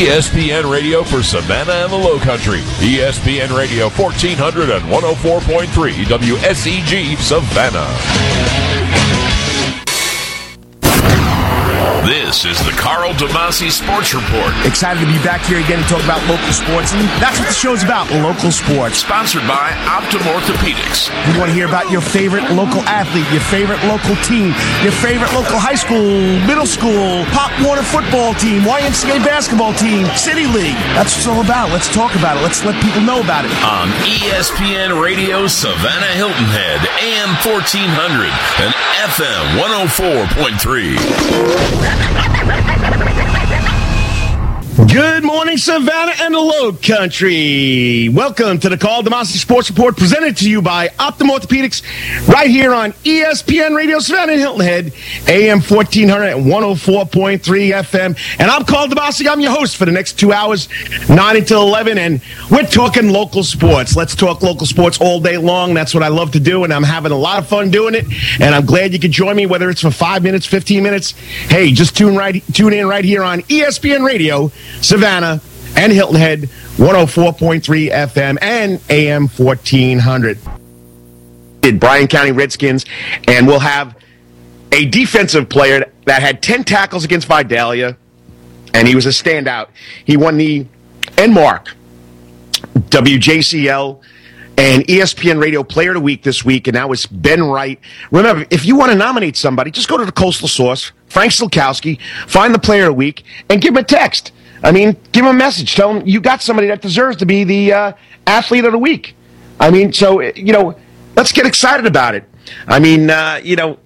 ESPN Radio for Savannah and the Low Country. ESPN Radio 1400 and 104.3 WSEG Savannah. This is the Karl DeMasi Sports Report. Excited to be back here again to talk about local sports, and that's what the show's about local sports. Sponsored by Optim Orthopedics. You want to hear about your favorite local athlete, your favorite local team, your favorite local high school, middle school, Pop Warner football team, YMCA basketball team, City League. That's what it's all about. Let's talk about it. Let's let people know about it. On ESPN Radio Savannah Hilton Head, AM 1400 and FM 104.3. ごめんなさい! Good morning, Savannah and the Low Country. Welcome to the Karl DeMasi Sports Report presented to you by Optim Orthopedics right here on ESPN Radio Savannah and Hilton Head, AM 1400 and 104.3 FM. And I'm Karl DeMasi. I'm your host for the next two hours, 9 until 11. And we're talking local sports. Let's talk local sports all day long. That's what I love to do. And I'm having a lot of fun doing it. And I'm glad you could join me, whether it's for five minutes, 15 minutes. Hey, just tune right, tune in right here on ESPN Radio. Savannah, and Hilton Head, 104.3 FM and AM 1400. Bryan County Redskins, and we'll have a defensive player that had 10 tackles against Vidalia, and he was a standout. He won the Enmark, WJCL, and ESPN Radio Player of the Week this week, and that was Ben Wright. Remember, if you want to nominate somebody, just go to the Coastal Source, Frank Stilkowski, find the Player of the Week, and give him a text. I mean, give him a message. Tell him you got somebody that deserves to be the uh, athlete of the week. I mean, so, you know, let's get excited about it. I mean, uh, you know,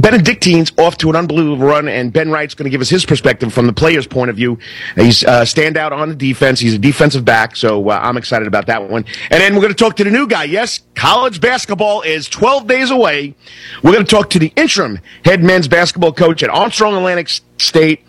Benedictine's off to an unbelievable run, and Ben Wright's going to give us his perspective from the player's point of view. He's uh, stand out on the defense. He's a defensive back, so uh, I'm excited about that one. And then we're going to talk to the new guy. Yes, college basketball is 12 days away. We're going to talk to the interim head men's basketball coach at Armstrong Atlantic State,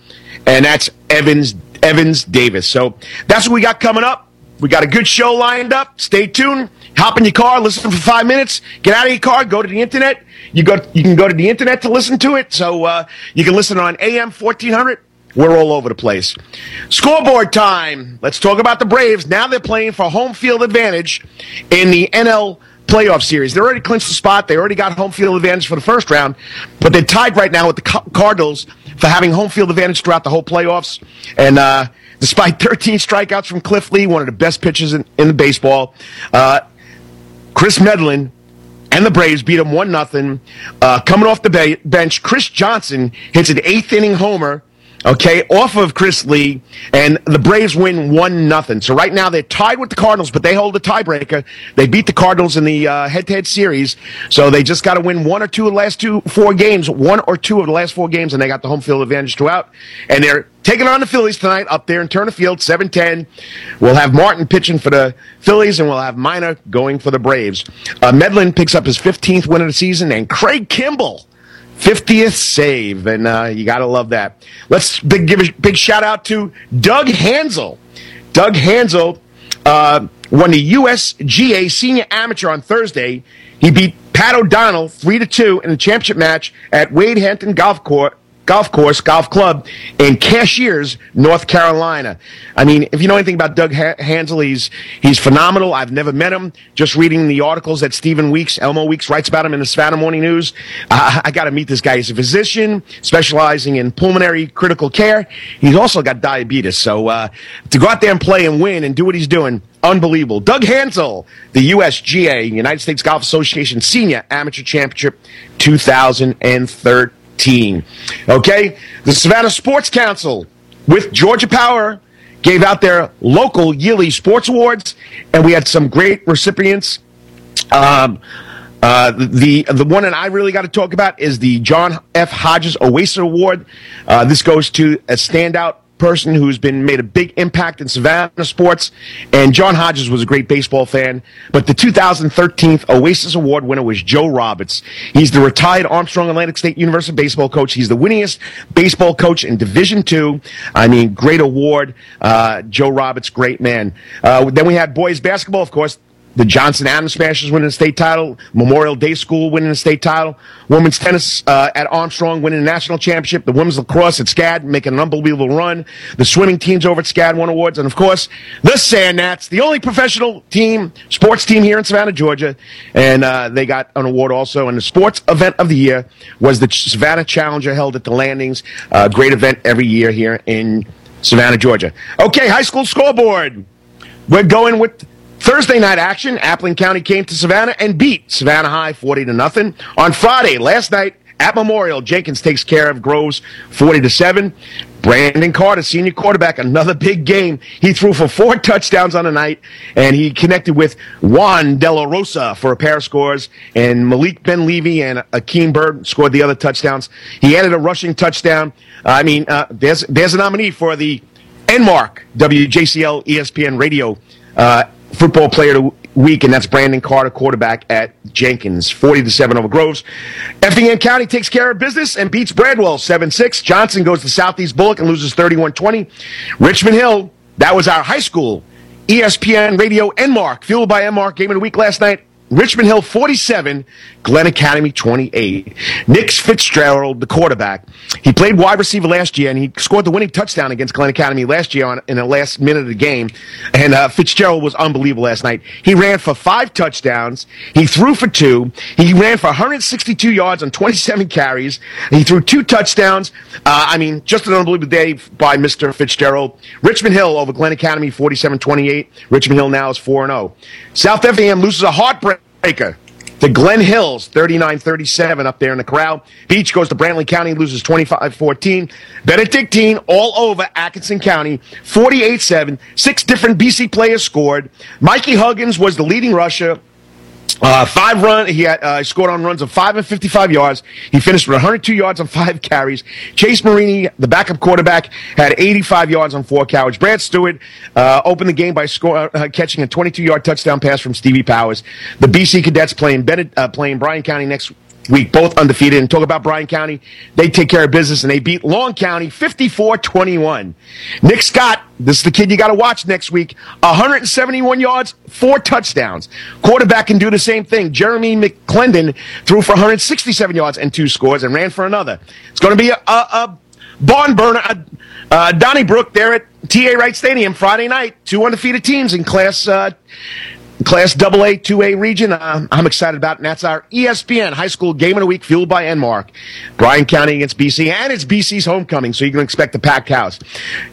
and that's Evans Evans Davis. So that's what we got coming up. We got a good show lined up. Stay tuned. Hop in your car, listen for five minutes. Get out of your car, go to the internet. You go. You can go to the internet to listen to it. So uh, you can listen on AM fourteen hundred. We're all over the place. Scoreboard time. Let's talk about the Braves. Now they're playing for home field advantage in the NL playoff series. They already clinched the spot. They already got home field advantage for the first round, but they're tied right now with the Cardinals for having home field advantage throughout the whole playoffs. And uh, despite 13 strikeouts from Cliff Lee, one of the best pitchers in, in the baseball, uh, Kris Medlen and the Braves beat him one nothing. Uh, coming off the bench, Chris Johnson hits an eighth inning homer. Okay, off of Chris Lee, and the Braves win one nothing. So right now they're tied with the Cardinals, but they hold the tiebreaker. They beat the Cardinals in the uh, head-to-head series, so they just got to win one or two of the last two four games, one or two of the last four games, and they got the home field advantage throughout. And they're taking on the Phillies tonight up there in Turner Field, 7-10. We'll have Martin pitching for the Phillies, and we'll have Minor going for the Braves. Uh, Medlen picks up his 15th win of the season, and Craig Kimbrel 50th save, and uh, you got to love that. Let's big, give a big shout out to Doug Hanzel. Doug Hanzel uh, won the USGA Senior Amateur on Thursday. He beat Pat O'Donnell three to two in the championship match at Wade Hampton Golf Court. Golf course, golf club in Cashiers, North Carolina. I mean, if you know anything about Doug Hanzel, he's he's phenomenal. I've never met him. Just reading the articles that Stephen Weeks, Elmo Weeks writes about him in the Savannah Morning News. Uh, I got to meet this guy. He's a physician specializing in pulmonary critical care. He's also got diabetes. So uh, to go out there and play and win and do what he's doing, unbelievable. Doug Hanzel, the USGA, United States Golf Association Senior Amateur Championship 2013 team. Okay? The Savannah Sports Council with Georgia Power gave out their local yearly sports awards, and we had some great recipients. Um, uh, the the one that I really got to talk about is the John F. Hodges Oasis Award. Uh, this goes to a standout person who's been made a big impact in Savannah sports. And John Hodges was a great baseball fan. But the 2013 Oasis Award winner was Joe Roberts. He's the retired Armstrong Atlantic State University baseball coach. He's the winningest baseball coach in Division Two. I mean, great award. Uh, Joe Roberts, great man. Uh, then we had boys basketball, of course. The Johnson Atom Smashers winning the state title. Memorial Day School winning the state title. Women's tennis uh, at Armstrong winning the national championship. The women's lacrosse at SCAD making an unbelievable run. The swimming teams over at SCAD won awards. And of course, the Sand Gnats, the only professional team, sports team here in Savannah, Georgia. And uh, they got an award also. And the sports event of the year was the Savannah Challenger held at the Landings. Uh, great event every year here in Savannah, Georgia. Okay, high school scoreboard. We're going with Thursday night action, Appling County came to Savannah and beat Savannah High 40 to nothing. On Friday, last night at Memorial, Jenkins takes care of Groves 40 to 7. Brandon Carter, senior quarterback, another big game. He threw for four touchdowns on the night, and he connected with Juan De La Rosa for a pair of scores, and Malik Ben Levy and Akeem Bird scored the other touchdowns. He added a rushing touchdown. Uh, I mean, uh, there's there's a nominee for the Enmark WJCL ESPN Radio uh, football player of the week, and that's Brandon Carter, quarterback at Jenkins, 40 to 7 over Groves. Effingham County takes care of business and beats Bradwell 7 6. Johnson goes to Southeast Bulloch and loses 31 20. Richmond Hill, that was our high school ESPN Radio Enmark, fueled by Enmark, game of the week last night. Richmond Hill 47, Glynn Academy 28. Nick Fitzgerald, the quarterback, he played wide receiver last year and he scored the winning touchdown against Glynn Academy last year on, in the last minute of the game. And uh, Fitzgerald was unbelievable last night. He ran for five touchdowns. He threw for two. He ran for 162 yards on 27 carries. He threw two touchdowns. Uh, I mean, just an unbelievable day by Mr. Fitzgerald. Richmond Hill over Glynn Academy 47-28. Richmond Hill now is 4-0. South Effingham loses a heartbreak Baker. The Glen Hills, 39-37 up there in the crowd. Beach goes to Brantley County, loses 25-14. Benedictine all over Atkinson County, 48-7. Six different BC players scored. Mikey Huggins was the leading rusher. Uh, five run. He had, uh, scored on runs of five and fifty-five yards. He finished with 102 yards on five carries. Chase Marini, the backup quarterback, had 85 yards on four carries. Brad Stewart uh, opened the game by score, uh, catching a 22-yard touchdown pass from Stevie Powers. The BC Cadets playing Bennett, uh, playing Bryan County next week, both undefeated. And talk about Bryan County. They take care of business and they beat Long County 54-21. Nick Scott, this is the kid you got to watch next week. 171 yards, four touchdowns. Quarterback can do the same thing. Jeremy McClendon threw for 167 yards and two scores and ran for another. It's going to be a, a, a barn burner. Uh, uh, Donnybrook there at TA Wright Stadium Friday night. Two undefeated teams in Class uh, Class AA, 2A region. Uh, I'm excited about. And that's our ESPN High School Game of the Week fueled by Enmark. Bryan County against BC, and it's BC's homecoming, so you can expect a packed house.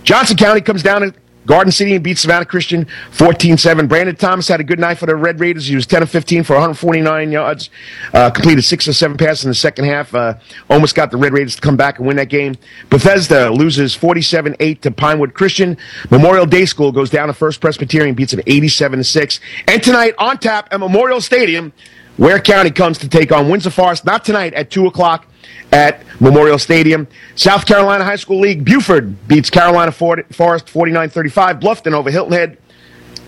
Johnson County comes down to Garden City beat Savannah Christian 14-7. Brandon Thomas had a good night for the Red Raiders. He was 10 of 15 for 149 yards, uh, completed six or seven passes in the second half. Uh, almost got the Red Raiders to come back and win that game. Bethesda loses 47-8 to Pinewood Christian. Memorial Day School goes down to First Presbyterian, beats them 87-6. And tonight on tap at Memorial Stadium, Ware County comes to take on Windsor Forest, not tonight at 2 o'clock at Memorial Stadium. South Carolina High School League, Beaufort beats Carolina Forest 49 35. Bluffton over Hilton Head.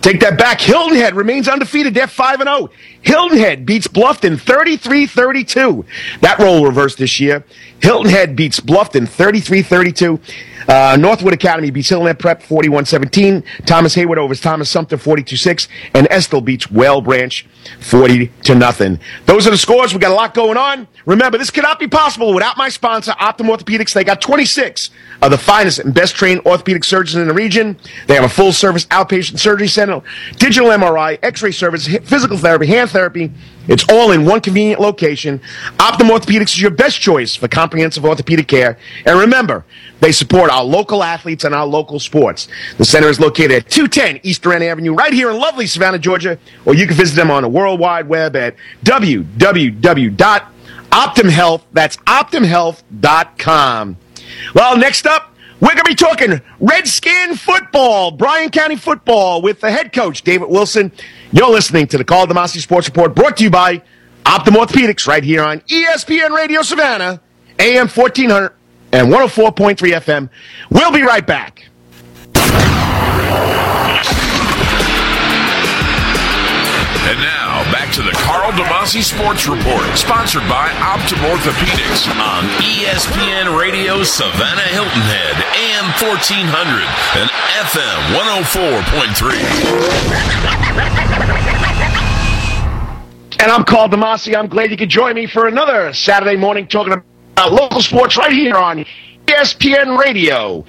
Take that back. Hilton Head remains undefeated. They're 5 0. Hilton Head beats Bluffton 33 32. That role reversed this year. Hilton Head beats Bluffton 33 32. Uh, Northwood Academy beats Hilton Head Prep 41 17. Thomas Heyward over Thomas Sumter 42 6. And Estill beats Whale Branch 40 to nothing. Those are the scores. We got a lot going on. Remember, this could not be possible without my sponsor, Optim Orthopedics. They got 26 of the finest and best trained orthopedic surgeons in the region. They have a full service outpatient surgery center, digital MRI, x ray service, physical therapy, hand therapy. It's all in one convenient location. Optim Orthopedics is your best choice for comprehensive orthopedic care. And remember, they support our local athletes and our local sports. The center is located at 210 East DeRenne Avenue, right here in lovely Savannah, Georgia. Or you can visit them on the World Wide Web at www.optimhealth. That's optimhealth.com. Well, next up, we're going to be talking Redskin football, Bryan County football with the head coach, David Wilson. You're listening to the Call Karl DeMasi Sports Report brought to you by Optim Orthopedics right here on ESPN Radio Savannah, AM 1400 and 104.3 FM. We'll be right back. And now, back to the Karl DeMasi Sports Report, sponsored by Optim Orthopedics on ESPN Radio Savannah Hilton Head, AM 1400 and FM 104.3. And I'm Karl DeMasi. I'm glad you could join me for another Saturday morning talking about local sports right here on ESPN Radio,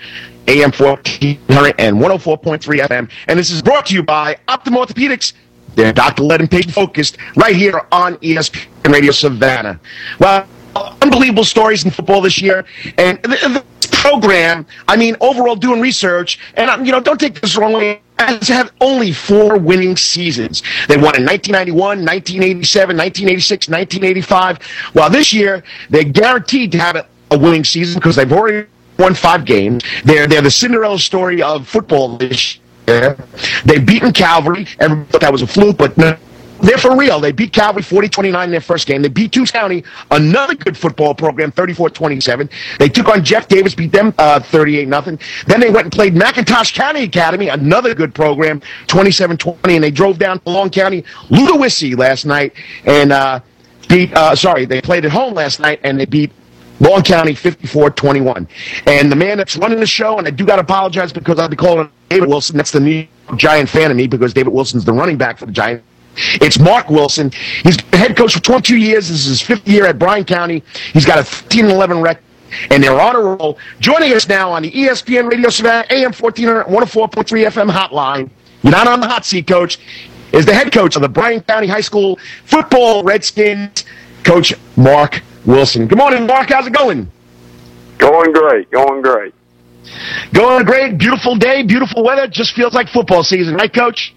AM 1400 and 104.3 FM. And this is brought to you by Optim Orthopedics. They're Dr. Led and patient focused right here on ESPN Radio Savannah. Well, unbelievable stories in football this year. And the program, I mean, overall doing research, and um, you know, don't take this wrongly, has had only four winning seasons. They won in 1991, 1987, 1986, 1985. Well, this year they're guaranteed to have a winning season because they've already won five games. They're they're the Cinderella story of football this year. They've beaten Calvary. Everyone thought that was a fluke, but no, they're for real. They beat Calvary 40-29 in their first game. They beat Toombs County, another good football program, 34-27. They took on Jeff Davis, beat them uh, 38 nothing. Then they went and played McIntosh County Academy, another good program, 27-20, and they drove down to Long County, Ludowici last night, and uh, beat. Uh, sorry, they played at home last night and they beat Long County 54-21. And the man that's running the show, and I do got to apologize because I'll be calling David Wilson. That's the new Giant fan of me because David Wilson's the running back for the Giants. It's Mark Wilson. He's the head coach for 22 years. This is his fifth year at Bryan County. He's got a 15-11 record, and they're on a roll. Joining us now on the ESPN Radio Savannah AM 1400 104.3 FM hotline. You're not on the hot seat, Coach. Is the head coach of the Bryan County High School football Redskins, Coach Mark Wilson. Good morning, Mark. How's it going? Going great. Going great. Going great. Beautiful day, beautiful weather. Just feels like football season, right, Coach?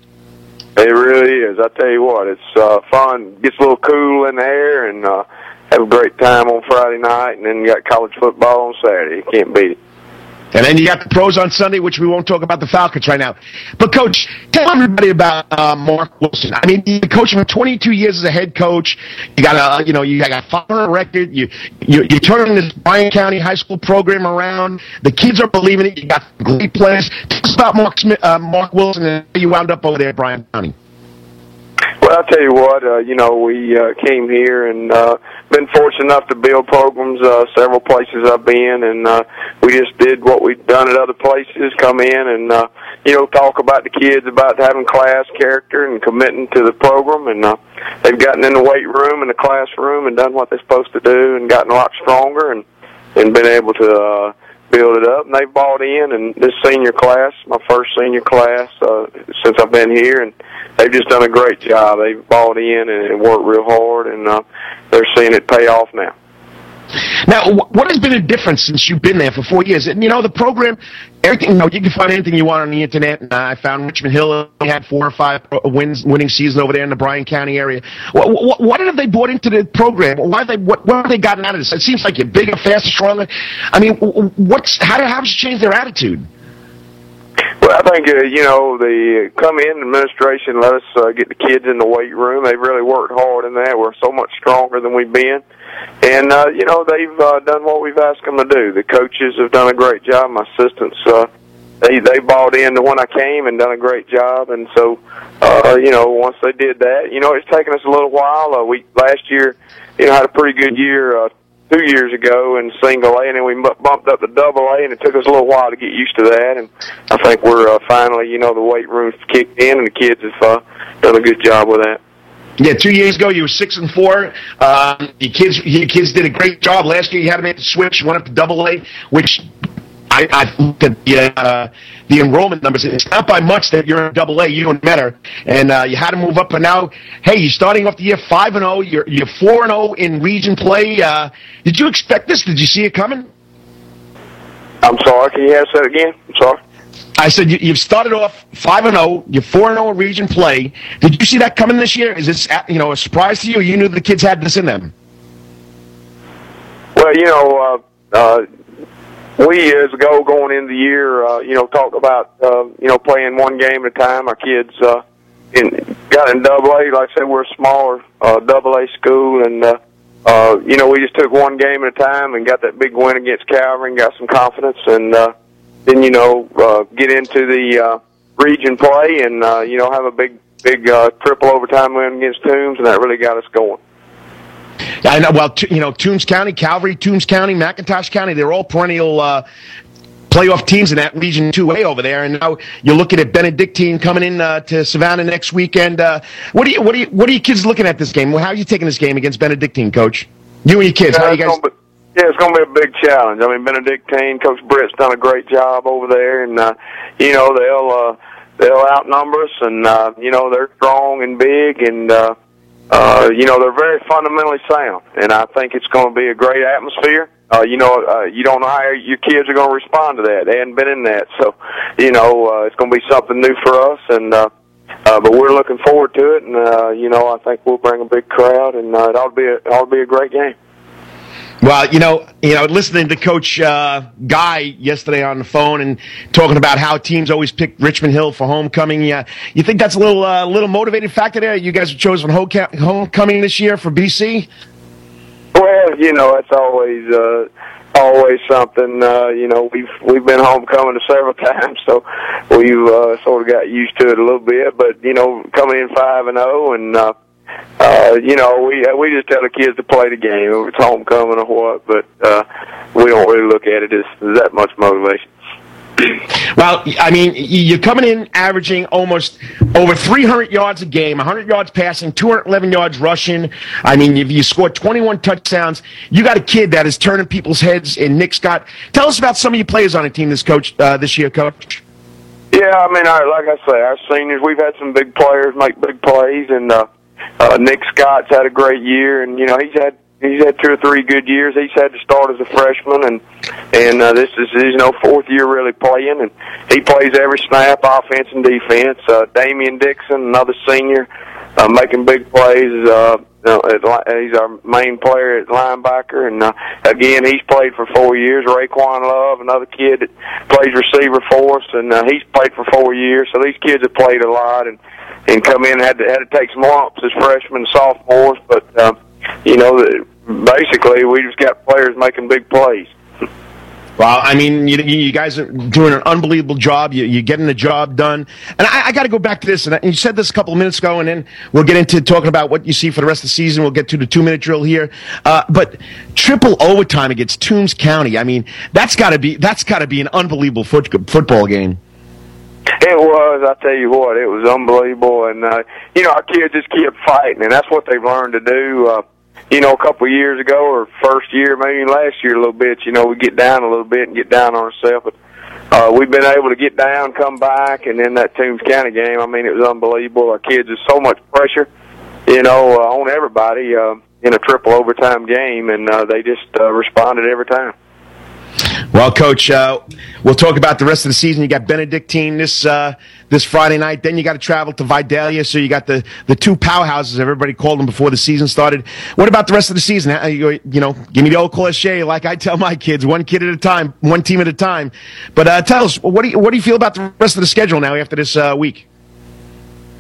It really is. I tell you what, it's uh, fun. Gets a little cool in the air, and uh, have a great time on Friday night, and then you got college football on Saturday. Can't beat it. And then you got the pros on Sunday, which we won't talk about the Falcons right now. But coach, tell everybody about uh, Mark Wilson. I mean, you coached for 22 years as a head coach. You got a, you know, you got a 500 record. You, you you're turning this Bryan County high school program around. The kids are believing it. You got great players. Tell us about Mark Smith, uh, Mark Wilson and you wound up over there Bryan County. Well, I'll tell you what, uh, you know, we uh, came here and uh, been fortunate enough to build programs uh, several places I've been, and uh, we just did what we've done at other places, come in and, uh, you know, talk about the kids about having class character and committing to the program, and uh, they've gotten in the weight room and the classroom and done what they're supposed to do and gotten a lot stronger and, and been able to uh, build it up. And they've bought in, and this senior class, my first senior class uh, since I've been here, and they've just done a great job. They've bought in and worked real hard, and uh, they're seeing it pay off now. Now, what has been the difference since you've been there for four years? And you know, the program, everything. You know, you can find anything you want on the internet. And I found Richmond Hill had four or five uh, wins, winning season over there in the Bryan County area. What, what, what have they brought into the program? Why they what, what have they gotten out of this? It seems like you're bigger, faster, stronger. I mean, what's how how has it changed their attitude? Well, I think uh, you know the come in administration let us uh, get the kids in the weight room. They've really worked hard in that. We're so much stronger than we've been, and uh, you know they've uh, done what we've asked them to do. The coaches have done a great job. My assistants, uh, they they bought in to when I came and done a great job. And so, uh, you know, once they did that, you know, it's taken us a little while. Uh, we last year, you know, had a pretty good year. Uh, two years ago in single A, and then we bumped up to double A, and it took us a little while to get used to that. And I think we're uh, finally, you know, the weight room's kicked in, and the kids have uh, done a good job with that. Yeah, two years ago you were six and four. Um, your kids, your kids did a great job last year. You had to make the switch, went up to double A, which I, I looked at the, uh, the enrollment numbers. It's not by much that you're in double A. You don't matter. And uh, you had to move up. But now, hey, you're starting off the year 5 and 0. You're, you're 4 and 0 in region play. Uh, did you expect this? Did you see it coming? I'm sorry. Can you ask that again? I'm sorry. I said you, have started off five and zero. You're four and zero in region play. Did you see that coming this year? Is this you know a surprise to you? you knew the kids had this in them. Well, you know, uh, uh, we years ago going into the year, uh, you know, talked about uh, you know playing one game at a time. Our kids uh, in, got in double A. Like I said, we're a smaller uh, double A school, and uh, uh, you know we just took one game at a time and got that big win against Calvary and got some confidence, and uh, then you know uh, get into the uh, region play and uh, you know have a big big uh, triple overtime win against Toombs, and that really got us going. I know. Well, you know, Toombs County, Calvary, Toombs County, McIntosh County, they're all perennial uh, playoff teams in that Region 2A over there, and now you're looking at Benedictine coming in uh, to Savannah next weekend. Uh, what are you, what are you, what are you kids looking at this game? How are you taking this game against Benedictine, Coach? You and your kids, yeah, how you guys? Be, yeah, it's going to be a big challenge. I mean, Benedictine, Coach Britt's done a great job over there, and uh, you know they'll uh, they'll outnumber us, and uh, you know they're strong and big, and uh, uh, you know they're very fundamentally sound, and I think it's going to be a great atmosphere. Uh, you know, uh, you don't know how your kids are going to respond to that. They hadn't been in that, so you know uh, it's going to be something new for us, and uh, uh, but we're looking forward to it, and uh, you know I think we'll bring a big crowd, and uh, it ought to be a, it ought to be a great game. Well, you know, you know, listening to Coach uh, Guy yesterday on the phone and talking about how teams always pick Richmond Hill for homecoming. Uh, you think that's a little, uh, little motivating factor there? You guys have chosen homecoming this year for BC. Well, you know, it's always uh, always something. Uh, you know, we've we've been homecoming several times, so we've uh, sort of got used to it a little bit. But you know, coming in five and zero, and uh, uh, you know, we we just tell the kids to play the game, if it's homecoming or what. But uh, we don't really look at it as, that much motivation. Well, I mean, you're coming in averaging almost over 300 yards a game, 100 yards passing, 211 yards rushing. I mean, you, you scored 21 touchdowns. You got a kid that is turning people's heads in Nick Scott. Tell us about some of your players on the team this coach uh, this year, coach. Yeah, I mean, our, like I say, our seniors, we've had some big players make big plays, and uh, uh, Nick Scott's had a great year, and you know he's had he's had two or three good years. He's had to start as a freshman, and and uh, this is his you know fourth year really playing, and he plays every snap, offense and defense. Uh, Damian Dixon, another senior, uh, making big plays. Uh, know, he's our main player at linebacker, and uh, again, he's played for four years. Raquan Love, another kid that plays receiver for us, and uh, he's played for four years. So these kids have played a lot, and and come in had to had to take some lumps as freshmen, sophomores, but. Uh, you know, basically we just got players making big plays. Well, I mean, you, you guys are doing an unbelievable job. You, are getting the job done. And I, I got to go back to this. And you said this a couple of minutes ago, and then we'll get into talking about what you see for the rest of the season. We'll get to the two minute drill here. Uh, but triple overtime against Toombs County. I mean, that's got to be that's got to be an unbelievable foot, football game. It was. I tell you what, it was unbelievable. And uh, you know, our kids just keep fighting, and that's what they've learned to do. Uh, you know, a couple of years ago or first year, maybe last year a little bit, you know, we get down a little bit and get down on ourselves. But uh, we've been able to get down, come back, and then that Toombs County game, I mean, it was unbelievable. Our kids, there's so much pressure, you know, uh, on everybody uh, in a triple overtime game, and uh, they just uh, responded every time. Well, Coach, uh, we'll talk about the rest of the season. You got Benedictine this uh, this Friday night. Then you got to travel to Vidalia. So you got the, the two powerhouses. Everybody called them before the season started. What about the rest of the season? You, know, give me the old cliche, like I tell my kids, one kid at a time, one team at a time. But uh, tell us, what do you what do you feel about the rest of the schedule now after this uh, week?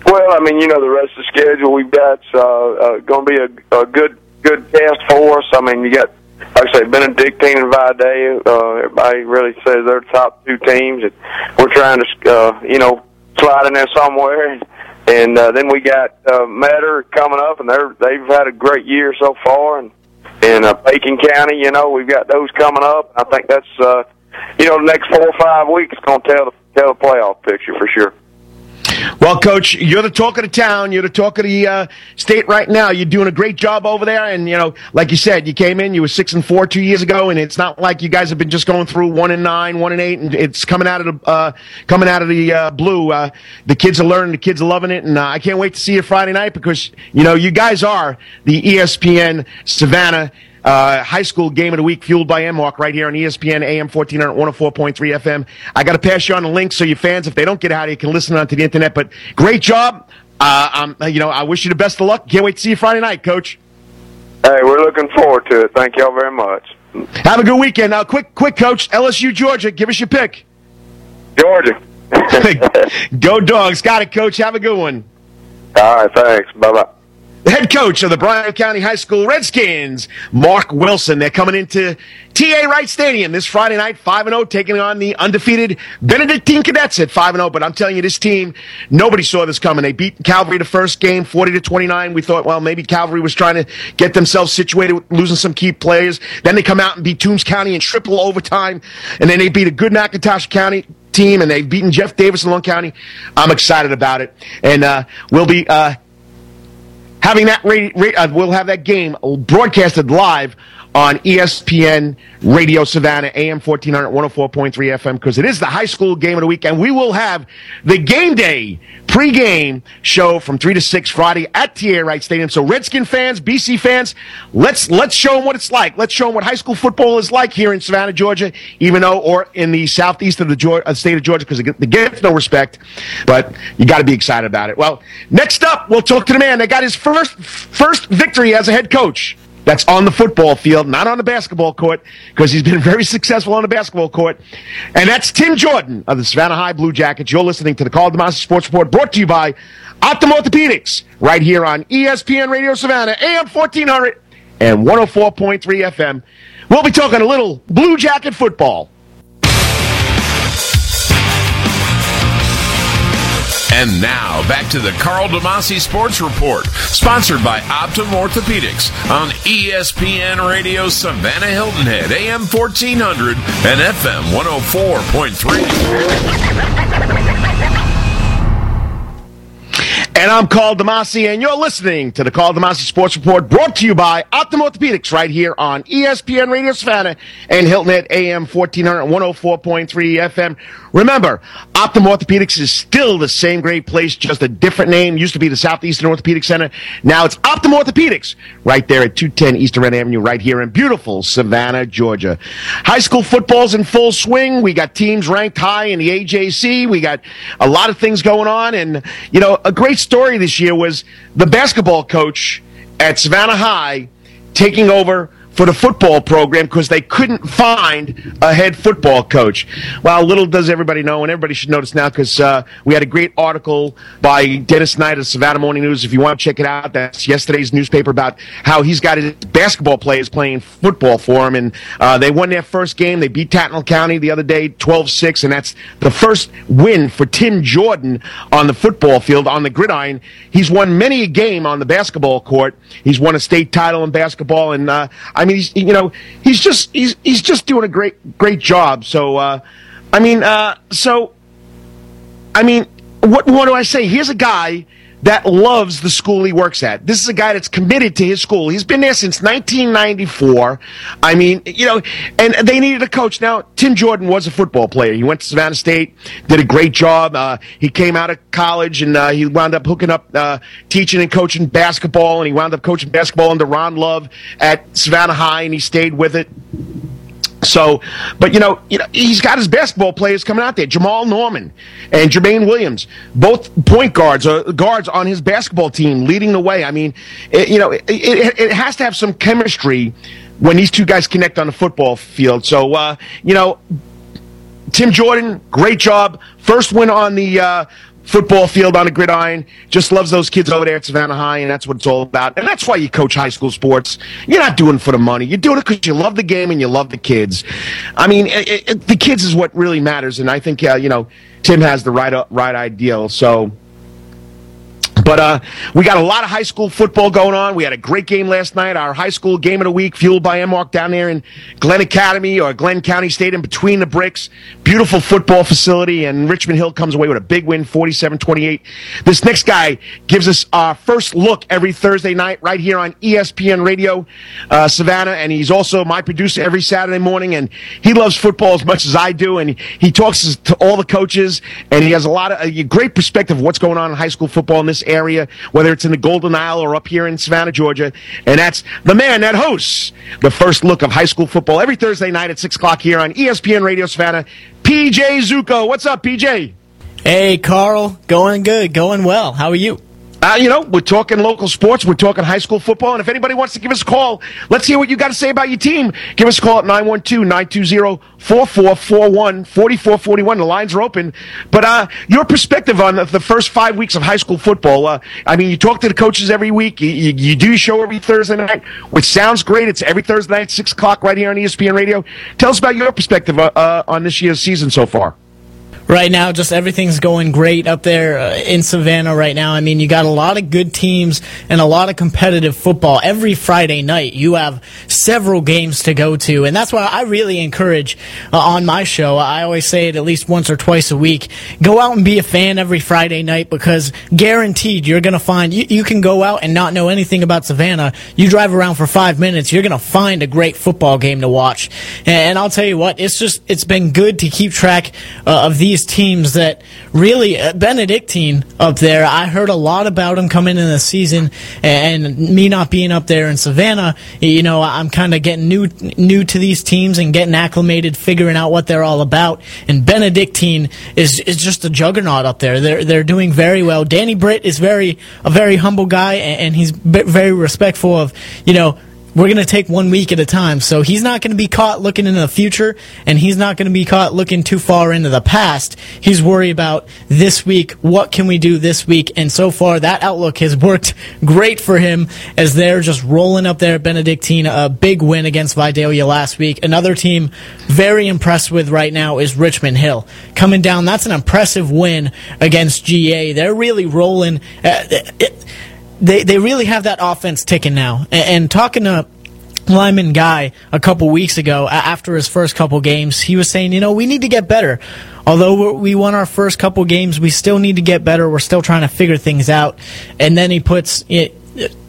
Well, I mean, you know, the rest of the schedule we've got uh, uh, going to be a, a good good test for us. I mean, you got like I say, Benedictine and Vidalia, uh, everybody really says they're top two teams, and we're trying to, uh, you know, slide in there somewhere. And uh, then we got uh, Metter coming up, and they're they've had a great year so far, and and uh, Bacon County, you know, we've got those coming up. I think that's, uh, you know, the next four or five weeks going to tell the tell the playoff picture for sure. Well, Coach, you're the talk of the town. You're the talk of the uh, state right now. You're doing a great job over there. And, you know, like you said, you came in, you were six and four two years ago, and it's not like you guys have been just going through one and nine, one and eight, and it's coming out of the, uh, coming out of the uh, blue. Uh, the kids are learning, the kids are loving it, and uh, I can't wait to see you Friday night because, you know, you guys are the ESPN Savannah uh, high school game of the week fueled by Enmark right here on ESPN AM 1400 104.3 FM. I got to pass you on the link so your fans, if they don't get out, of you can listen onto the internet. But great job. Uh, um, you know, I wish you the best of luck. Can't wait to see you Friday night, Coach. Hey, we're looking forward to it. Thank y'all very much. Have a good weekend. Now, quick, quick, Coach. LSU, Georgia. Give us your pick. Georgia. Go dogs. Got it, Coach. Have a good one. All right. Thanks. Bye bye. Head coach of the Bryan County High School Redskins, Mark Wilson. They're coming into TA Wright Stadium this Friday night, 5 0, taking on the undefeated Benedictine Cadets at 5 0. But I'm telling you, this team, nobody saw this coming. They beat Calvary the first game, 40 to 29. We thought, well, maybe Calvary was trying to get themselves situated, losing some key players. Then they come out and beat Toombs County in triple overtime. And then they beat a good McIntosh County team, and they've beaten Jeff Davis in Long County. I'm excited about it. And uh, we'll be. Uh, having that uh, we'll have that game broadcasted live on ESPN Radio Savannah, AM 1400, 104.3 FM, because it is the high school game of the week, and we will have the game day pregame show from 3 to 6 Friday at TA Wright Stadium. So, Redskin fans, BC fans, let's let's show them what it's like. Let's show them what high school football is like here in Savannah, Georgia, even though, or in the southeast of the Georgia, uh, state of Georgia, because they get no respect, but you got to be excited about it. Well, next up, we'll talk to the man that got his first first victory as a head coach that's on the football field, not on the basketball court, because he's been very successful on the basketball court. And that's Tim Jordan of the Savannah High Blue Jackets. You're listening to the Karl DeMasi Sports Report brought to you by Optim Orthopedics, right here on ESPN Radio Savannah, AM 1400 and 104.3 FM. We'll be talking a little Blue Jacket football. And now back to the Karl DeMasi Sports Report, sponsored by Optim Orthopedics on ESPN Radio Savannah Hilton Head, AM 1400 and FM 104.3. And I'm Karl DeMasi, and you're listening to the Karl DeMasi Sports Report brought to you by Optim Orthopedics right here on ESPN Radio Savannah and Hilton Head AM 1400 104.3 FM. Remember, Optim Orthopedics is still the same great place, just a different name. Used to be the Southeastern Orthopedic Center. Now it's Optim Orthopedics right there at 210 East DeRenne Avenue right here in beautiful Savannah, Georgia. High school football's in full swing. We got teams ranked high in the AJC. We got a lot of things going on. And, you know, a great story this year was the basketball coach at Savannah High taking over for the football program because they couldn't find a head football coach. Well, little does everybody know, and everybody should notice now because uh, we had a great article by Dennis Knight of Savannah Morning News. If you want to check it out, that's yesterday's newspaper about how he's got his basketball players playing football for him. And uh, they won their first game. They beat Tattnall County the other day 12 6, and that's the first win for Tim Jordan on the football field, on the gridiron. He's won many a game on the basketball court. He's won a state title in basketball, and uh, I mean, he's you know he's just he's he's just doing a great great job. So uh, I mean, uh, so I mean, what what do I say? Here's a guy that loves the school he works at. This is a guy that's committed to his school. He's been there since 1994. I mean, you know, and they needed a coach. Now, Tim Jordan was a football player. He went to Savannah State, did a great job. Uh, he came out of college and uh, he wound up hooking up uh, teaching and coaching basketball, and he wound up coaching basketball under Ron Love at Savannah High, and he stayed with it. So, but you know, you know, he's got his basketball players coming out there. Jamal Norman and Jermaine Williams, both point guards, uh, guards on his basketball team, leading the way. I mean, it, you know, it, it, it, has to have some chemistry when these two guys connect on the football field. So, uh, you know, Tim Jordan, great job. First win on the uh, football field on a gridiron. Just loves those kids over there at Savannah High, and that's what it's all about. And that's why you coach high school sports. You're not doing for the money. You're doing it because you love the game and you love the kids. I mean, it, it, the kids is what really matters, and I think uh, you know Tim has the right uh, right ideal. So but uh, we got a lot of high school football going on. We had a great game last night. Our high school game of the week, fueled by Mark down there in Glynn Academy or Glynn County Stadium between the bricks. Beautiful football facility, and Richmond Hill comes away with a big win, 47-28. This next guy gives us our first look every Thursday night right here on ESPN Radio uh, Savannah, and he's also my producer every Saturday morning, and he loves football as much as I do, and he talks to all the coaches, and he has a lot of a great perspective of what's going on in high school football in this area area, whether it's in the Golden Isle or up here in Savannah, Georgia. And that's the man that hosts the first look of high school football every Thursday night at 6 o'clock here on ESPN Radio Savannah. PJ Zucco. What's up, PJ? Hey, Karl. Going good. Going well. How are you? Uh, you know, we're talking local sports. We're talking high school football. And if anybody wants to give us a call, let's hear what you got to say about your team. Give us a call at 912-920-4441, 4441. The lines are open. But uh, your perspective on the, the, first five weeks of high school football. Uh, I mean, you talk to the coaches every week. You, you, you, do your show every Thursday night, which sounds great. It's every Thursday night, 6 o'clock right here on ESPN Radio. Tell us about your perspective uh, uh, on this year's season so far right now, just everything's going great up there uh, in Savannah right now. I mean, you got a lot of good teams and a lot of competitive football. Every Friday night, you have several games to go to. And that's why I really encourage uh, on my show, I always say it at least once or twice a week, go out and be a fan every Friday night because guaranteed you're going to find, you, you can go out and not know anything about Savannah. You drive around for five minutes, you're going to find a great football game to watch. And, and, I'll tell you what, it's just, it's been good to keep track uh, of these these teams that really uh, Benedictine up there. I heard a lot about them coming in the season, and me not being up there in Savannah, you know, I'm kind of getting new new to these teams and getting acclimated, figuring out what they're all about. And Benedictine is is just a juggernaut up there. They're they're doing very well. Danny Britt is very a very humble guy, and he's very respectful of you know we're going to take one week at a time. So he's not going to be caught looking into the future, and he's not going to be caught looking too far into the past. He's worried about this week. What can we do this week? And so far, that outlook has worked great for him as they're just rolling up there Benedictine. A big win against Vidalia last week. Another team very impressed with right now is Richmond Hill. Coming down, that's an impressive win against GA. They're really rolling. Uh, it, they they really have that offense ticking now. And, and talking to Lyman Guy a couple weeks ago after his first couple games, he was saying, you know, we need to get better. Although we won our first couple games, we still need to get better. We're still trying to figure things out. And then he puts it,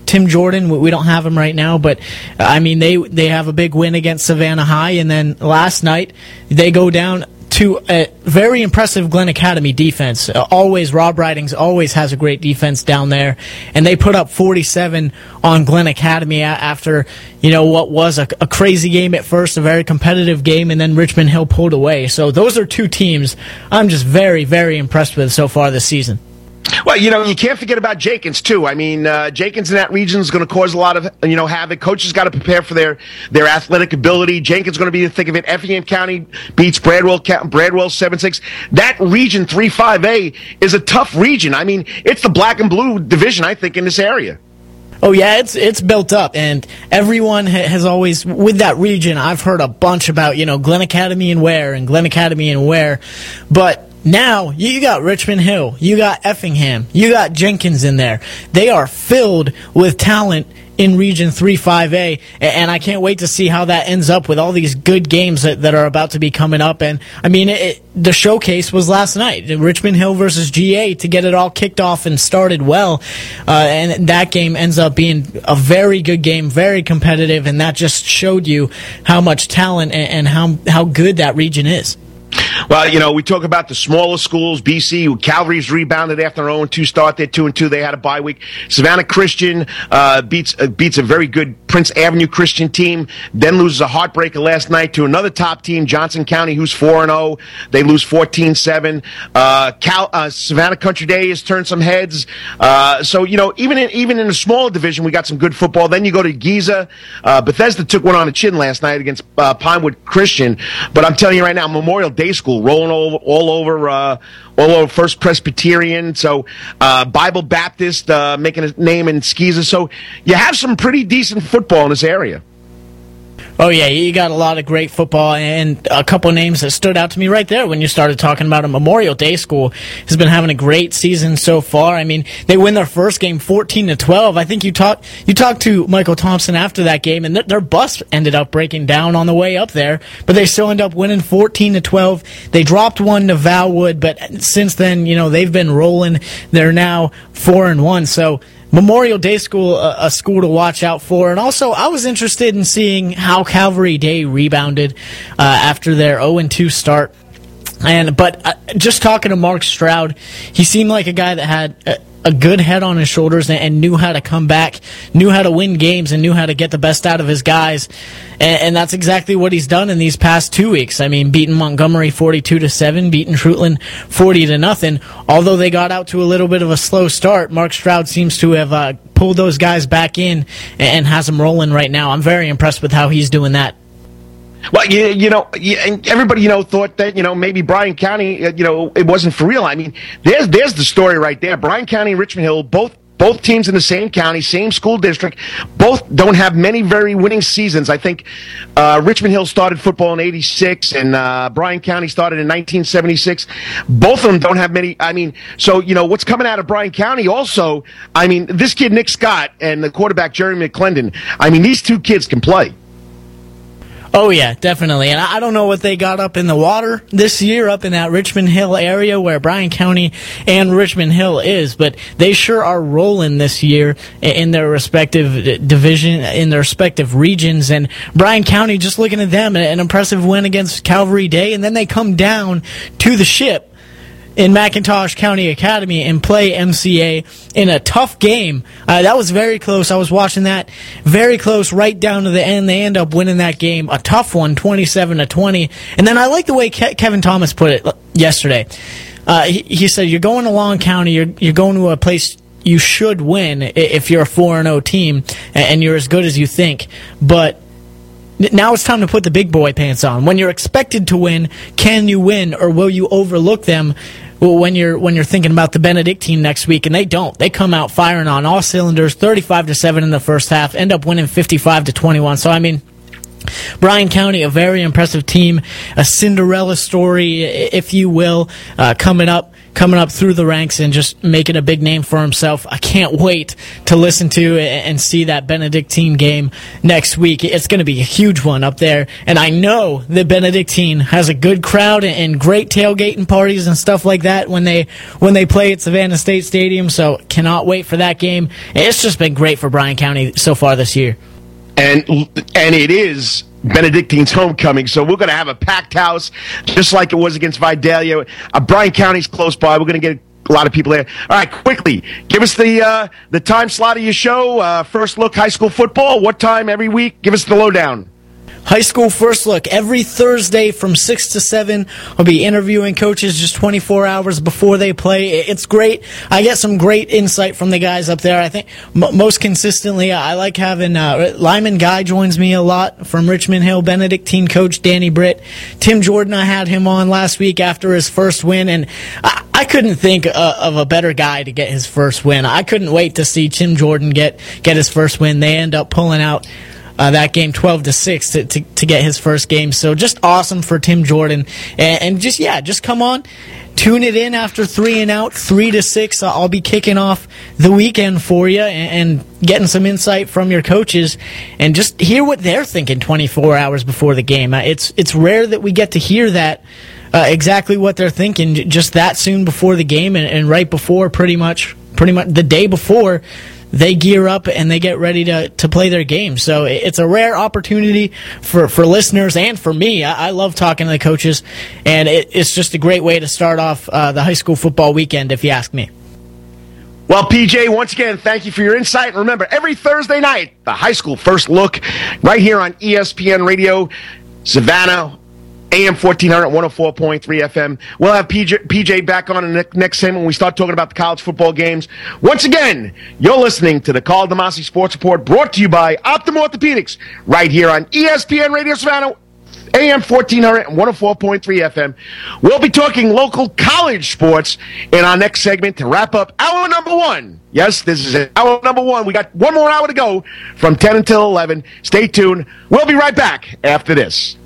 Tim Jordan. We don't have him right now, but I mean they they have a big win against Savannah High, and then last night they go down to a very impressive Glynn Academy defense. Uh, always, Rob Ridings always has a great defense down there, and they put up 47 on Glynn Academy after you know what was a, a crazy game at first, a very competitive game, and then Richmond Hill pulled away. So those are two teams I'm just very, very impressed with so far this season. Well, you know, you can't forget about Jenkins too. I mean, uh, Jenkins in that region is going to cause a lot of you know havoc. Coaches got to prepare for their their athletic ability. Jenkins going to be the thick of it. Effingham County beats Bradwell Bradwell seven six. That region three five A is a tough region. I mean, it's the black and blue division. I think in this area. Oh yeah, it's it's built up, and everyone ha- has always with that region. I've heard a bunch about you know Glynn Academy and Ware and Glynn Academy and Ware, but now you got Richmond Hill, you got Effingham, you got Jenkins in there. They are filled with talent in Region 3-5A, and I can't wait to see how that ends up with all these good games that, that are about to be coming up. And I mean, it, the showcase was last night, Richmond Hill versus GA, to get it all kicked off and started well. Uh, and that game ends up being a very good game, very competitive, and that just showed you how much talent and, and how how good that region is. Well, you know, we talk about the smaller schools. BC, Calvary's rebounded after their own two start. They're two and two. They had a bye week. Savannah Christian uh, beats uh, beats a very good Prince Avenue Christian team. Then loses a heartbreaker last night to another top team, Johnson County, who's four and zero. Oh. They lose 14-7. Uh, Cal, uh, Savannah Country Day has turned some heads. Uh, so you know, even in even in a smaller division, we got some good football. Then you go to GISA. Uh, Bethesda took one on the chin last night against Pinewood Christian. But I'm telling you right now, Memorial Day School rolling all, all over uh, all over First Presbyterian. So uh, Bible Baptist uh, making a name in GISA. So you have some pretty decent football in this area. Oh yeah, you got a lot of great football and a couple names that stood out to me right there when you started talking about a Memorial Day school has been having a great season so far. I mean, they win their first game 14 to 12. I think you talked you talked to Michael Thompson after that game and th- their bus ended up breaking down on the way up there, but they still end up winning 14 to 12. They dropped one to Valwood, but since then, you know, they've been rolling. They're now 4 and 1. So Memorial Day School a, a, school to watch out for. And also, I was interested in seeing how Calvary Day rebounded uh, after their 0 2 start. And but uh, just talking to Mark Stroud, he seemed like a guy that had. A good head on his shoulders and, and, knew how to come back, knew how to win games, and knew how to get the best out of his guys. And, and that's exactly what he's done in these past two weeks. I mean, beating Montgomery 42 to 7, beating Treutlen 40 to nothing. Although they got out to a little bit of a slow start, Mark Stroud seems to have uh, pulled those guys back in and has them rolling right now. I'm very impressed with how he's doing that. Well, you, you know, and everybody, you know, thought that, you know, maybe Bryan County, uh, you know, it wasn't for real. I mean, there's, there's the story right there. Bryan County and Richmond Hill, both both teams in the same county, same school district, both don't have many very winning seasons. I think uh, Richmond Hill started football in '86, and uh, Bryan County started in 1976. Both of them don't have many. I mean, so you know what's coming out of Bryan County. Also, I mean, this kid Nick Scott and the quarterback Jeremy McClendon. I mean, these two kids can play. Oh yeah, definitely. And I don't know what they got up in the water this year up in that Richmond Hill area where Bryan County and Richmond Hill is, but they sure are rolling this year in their respective division, in their respective regions. And Bryan County, just looking at them, an impressive win against Calvary Day, and then they come down to the ship in McIntosh County Academy and play MCA in a tough game. Uh, that was very close. I was watching that very close right down to the end. They end up winning that game, a tough one, 27 to 20. And then I like the way Ke- Kevin Thomas put it yesterday. Uh, he, he, said, "You're going to Long County. You're you're going to a place." You should win if you're a 4 0 team and you're as good as you think. But now it's time to put the big boy pants on. When you're expected to win, can you win or will you overlook them when you're when you're thinking about the Benedictine next week, and they don't. They come out firing on all cylinders, 35 to seven in the first half, end up winning 55 to 21. So I mean. Bryan County, a very impressive team, a Cinderella story, if you will, uh, coming up coming up through the ranks and just making a big name for himself. I can't wait to listen to and see that Benedictine game next week. It's going to be a huge one up there. And I know that Benedictine has a good crowd and great tailgating parties and stuff like that when they when they play at Savannah State Stadium. So cannot wait for that game. It's just been great for Bryan County so far this year. And and it is Benedictine's homecoming. So we're going to have a packed house, just like it was against Vidalia. Uh, Bryan County's close by. We're going to get a lot of people there. All right, quickly, give us the uh, the time slot of your show. Uh, first look, high school football. What time every week? Give us the lowdown. High School First Look every Thursday from 6 to 7. I'll be interviewing coaches just 24 hours before they play. It's great. I get some great insight from the guys up there. I think m- most consistently, I like having uh, Lyman Guy joins me a lot from Richmond Hill, Benedictine coach Danny Britt. Tim Jordan, I had him on last week after his first win, and I, I couldn't think uh, of a better guy to get his first win. I couldn't wait to see Tim Jordan get, get his first win. They end up pulling out uh, that game 12 to 6 to, to, to, get his first game. So just awesome for Tim Jordan. And, and, just, yeah, just come on. Tune it in after three and out, three to six. I'll be kicking off the weekend for you and, and getting some insight from your coaches and just hear what they're thinking 24 hours before the game. Uh, it's, it's rare that we get to hear that. Uh, exactly what they're thinking just that soon before the game and, and right before pretty much pretty much the day before they gear up and they get ready to, to play their game. So it's a rare opportunity for, for listeners and for me. I, I love talking to the coaches, and it, it's just a great way to start off uh, the high school football weekend, if you ask me. Well, PJ, once again, thank you for your insight. And remember, every Thursday night, the high school first look, right here on ESPN Radio, Savannah, AM 1400, 104.3 FM. We'll have PJ, PJ back on in the next segment when we start talking about the college football games. Once again, you're listening to the Karl DeMasi Sports Report brought to you by Optim Orthopedics right here on ESPN Radio Savannah. AM 1400 and 104.3 FM. We'll be talking local college sports in our next segment to wrap up hour number one. Yes, this is hour number one. We got one more hour to go from 10 until 11. Stay tuned. We'll be right back after this.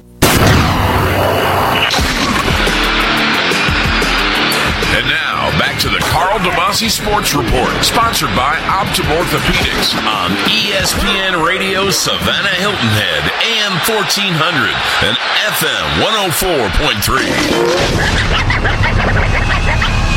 And now, back to the Karl DeMasi Sports Report, sponsored by Optim Orthopedics on ESPN Radio Savannah Hilton Head, AM 1400 and FM 104.3.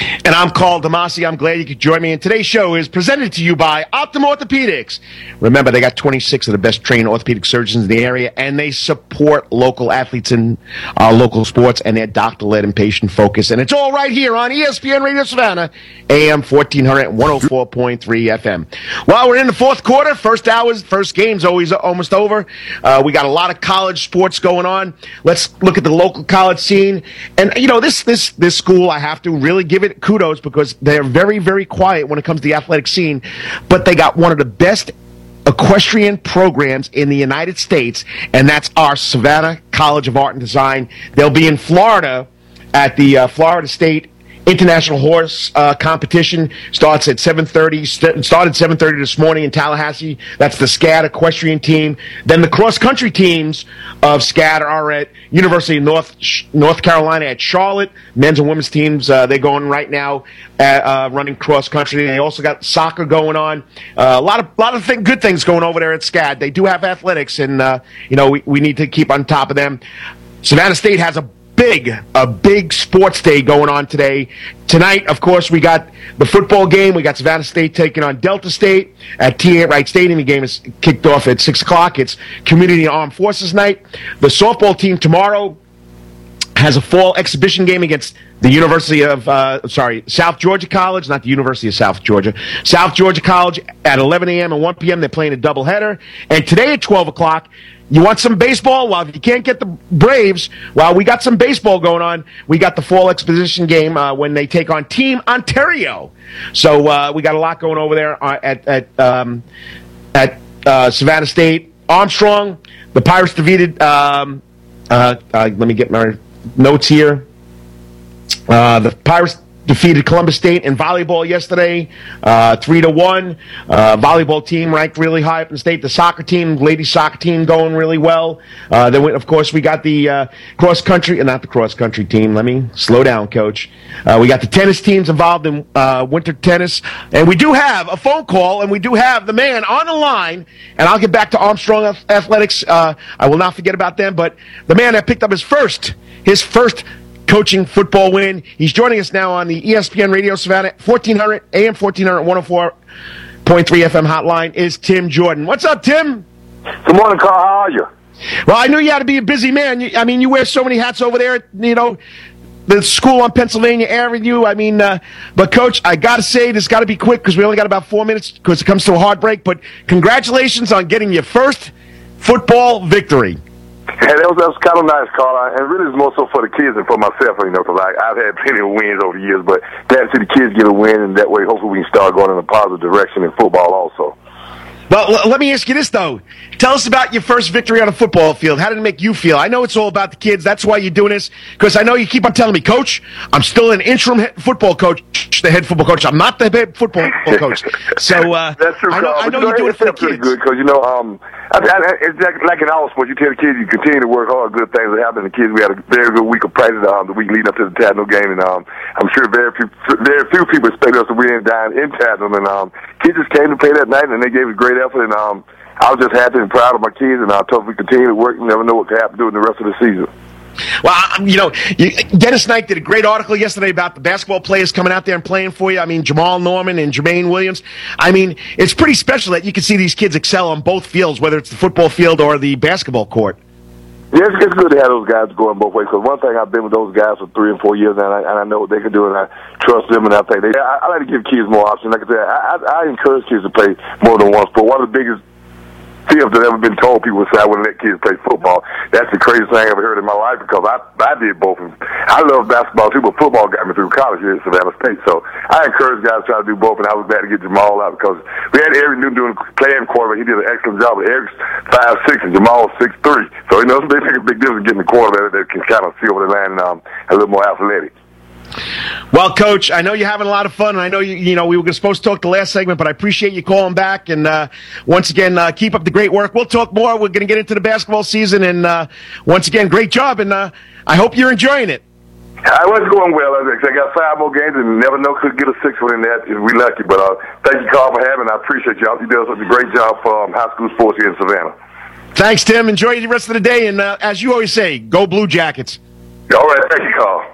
And I'm Karl DeMasi. I'm glad you could join me. And today's show is presented to you by Optim Orthopedics. Remember, they got 26 of the best trained orthopedic surgeons in the area, and they support local athletes in uh, local sports, and they're doctor-led and patient-focused. And it's all right here on ESPN Radio Savannah, AM 1400 104.3 FM. Well, we're in the fourth quarter. First hours, first game's always almost over. Uh, we got a lot of college sports going on. Let's look at the local college scene. And, you know, this, this, this school, I have to really give it kudos because they're very, very quiet when it comes to the athletic scene, but they got one of the best equestrian programs in the United States, and that's our Savannah College of Art and Design. They'll be in Florida at the uh, Florida State International Horse uh, Competition starts at 7:30. St- started 7:30 this morning in Tallahassee. That's the SCAD equestrian team. Then the cross country teams of SCAD are at University of North North Carolina at Charlotte. Men's and women's teams uh, they're going right now at, uh, running cross country. They also got soccer going on. Uh, a lot of lot of good things going over there at SCAD. They do have athletics, and uh, you know we, we need to keep on top of them. Savannah State has a big, a big sports day going on today. Tonight, of course, we got the football game. We got Savannah State taking on Delta State at TA Wright Stadium. The game is kicked off at 6 o'clock. It's Community Armed Forces Night. The softball team tomorrow has a fall exhibition game against the University of, uh, sorry, South Georgia College, not the University of South Georgia, South Georgia College at 11 a.m. and 1 p.m. They're playing a doubleheader. And today at 12 o'clock, you want some baseball? Well, if you can't get the Braves, well, we got some baseball going on. We got the fall exposition game uh, when they take on Team Ontario. So uh, we got a lot going over there uh, at at um, at uh, Savannah State. Armstrong, the Pirates defeated. Um, uh, uh, let me get my notes here. Uh, the Pirates defeated Columbus State in volleyball yesterday, uh, three to one. Uh, volleyball team ranked really high up in the state. The soccer team, ladies soccer team, going really well. Uh, then, we, of course, we got the uh, cross country, and not the cross country team. Let me slow down, coach. Uh, we got the tennis teams involved in winter tennis, and we do have a phone call, and we do have the man on the line. And I'll get back to Armstrong Athletics. I will not forget about them, but the man that picked up his first, his first coaching football win. He's joining us now on the ESPN Radio Savannah 1400 AM 1400 104.3 FM hotline is Tim Jordan. What's up, Tim? Good morning, Karl. How are you? Well, I knew you had to be a busy man. I mean, you wear so many hats over there. You know, the school on Pennsylvania Avenue. I mean, uh, but coach, I got to say this got to be quick because we only got about four minutes because it comes to a hard break. But congratulations on getting your first football victory. Yeah, that was, that was kind of nice, Karl. And really, it's more so for the kids than for myself, you know, because I've had plenty of wins over the years. But glad to see the kids get a win, and that way, hopefully, we can start going in a positive direction in football also. Well, let me ask you this though. Tell us about your first victory on a football field. How did it make you feel? I know it's all about the kids. That's why you're doing this. Because I know you keep on telling me, Coach, I'm still an interim football coach, the head football coach. I'm not the head football coach. So uh, that's true. I know, I know you are doing it for the kids. Good because you know, um, I, I, it's like, like in all sports. You tell the kids you continue to work hard. Good things will happen. To the kids. We had a very good week of practice um, the week leading up to the Tattnall game, and um, I'm sure very few, very few people expect us to win down in Tattnall. And um, kids just came to play that night, and they gave a great effort. And um, I was just happy and proud of my kids, and I them we continue to work. You never know what could happen during the rest of the season. Well, you know, Dennis Knight did a great article yesterday about the basketball players coming out there and playing for you. I mean, Jamal Norman and Jermaine Williams. I mean, it's pretty special that you can see these kids excel on both fields, whether it's the football field or the basketball court. Yeah, it's, good to have those guys going both ways. Because one thing I've been with those guys for three and four years and I, and I know what they can do, and I trust them, and I think they. I, I like to give kids more options. Like I said, I, I, I encourage kids to play more than once. But one of the biggest fifth that ever been told people say I wouldn't let kids play football. That's the craziest thing I ever heard in my life because I I did both. I love basketball too, but football got me through college here at Savannah State. So I encourage guys to try to do both, and I was glad to get Jamal out because we had Eric Newton doing playing quarterback. He did an excellent job. Eric's five six and Jamal six three, so you know they make a big difference getting the quarterback that can kind of see over the line and um, a little more athletic. Well, Coach, I know you're having a lot of fun, and I know you. You know, we were supposed to talk the last segment, but I appreciate you calling back. And uh, once again, uh, keep up the great work. We'll talk more. We're going to get into the basketball season, and uh, once again, great job. And uh, I hope you're enjoying it. I was going well. I got five more games, and never know could get a six one in that if we lucky. But uh, thank you, Karl, for having. I appreciate y'all. You did such a great job for um, high school sports here in Savannah. Thanks, Tim. Enjoy the rest of the day, and uh, as you always say, go Blue Jackets. All right, thank you, Karl.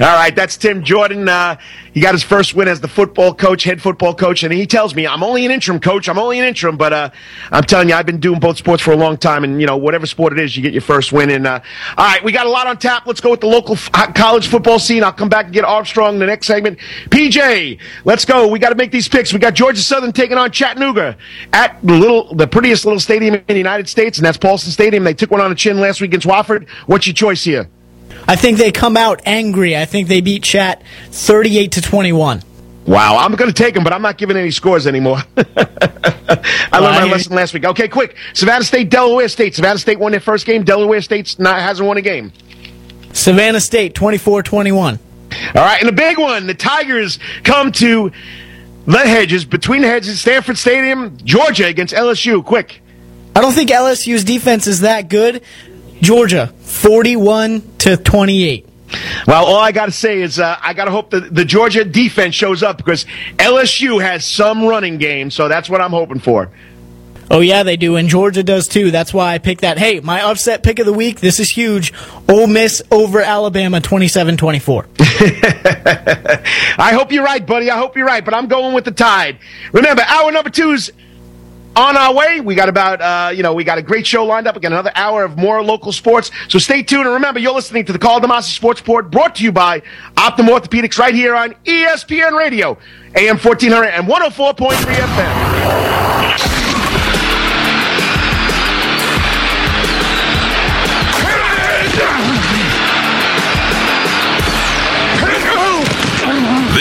All right, that's Tim Jordan. Uh, he got his first win as the football coach, head football coach, and he tells me, I'm only an interim coach. I'm only an interim, but uh, I'm telling you, I've been doing both sports for a long time, and, you know, whatever sport it is, you get your first win. And uh, All right, we got a lot on tap. Let's go with the local f- college football scene. I'll come back and get Armstrong in the next segment. PJ, let's go. We got to make these picks. We got Georgia Southern taking on Chattanooga at the little, the prettiest little stadium in the United States, and that's Paulson Stadium. They took one on the chin last week against Wofford. What's your choice here? I think they come out angry. I think they beat Chat 38 to 21. Wow, I'm going to take them, but I'm not giving any scores anymore. I well, learned my lesson last week. Okay, quick. Savannah State, Delaware State. Savannah State won their first game. Delaware State not, hasn't won a game. Savannah State, 24 21. All right, and the big one the Tigers come to the hedges, between the hedges, Sanford Stadium, Georgia against LSU. Quick. I don't think LSU's defense is that good. Georgia, 41 to 28. Well, all I got to say is uh, I got to hope that the Georgia defense shows up because LSU has some running game, so that's what I'm hoping for. Oh, yeah, they do, and Georgia does too. That's why I picked that. Hey, my upset pick of the week, this is huge. Ole Miss over Alabama 27 24. I hope you're right, buddy. I hope you're right, but I'm going with the tide. Remember, hour number two is on our way. We got about, uh, you know, we got a great show lined up. We got another hour of more local sports. So stay tuned. And remember, you're listening to the Karl DeMasi Sports Report brought to you by Optim Orthopedics right here on ESPN Radio, AM 1400 and 104.3 FM.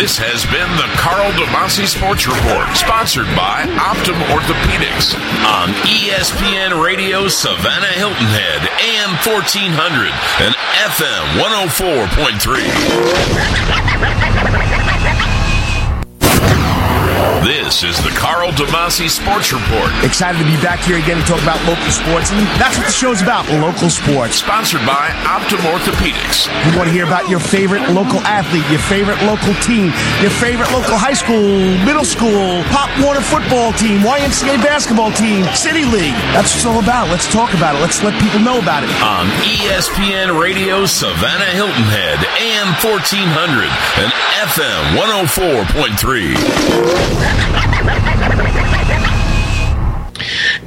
This has been the Karl DeMasi Sports Report, sponsored by Optim Orthopedics on ESPN Radio Savannah Hilton Head, AM 1400 and FM 104.3. This is the Karl DeMasi Sports Report. Excited to be back here again to talk about local sports, and that's what the show's about, local sports. Sponsored by Optim Orthopedics. You want to hear about your favorite local athlete, your favorite local team, your favorite local high school, middle school, Pop Warner football team, YMCA basketball team, City League. That's what it's all about. Let's talk about it. Let's let people know about it. On ESPN Radio Savannah Hilton Head, AM 1400 and FM 104.3.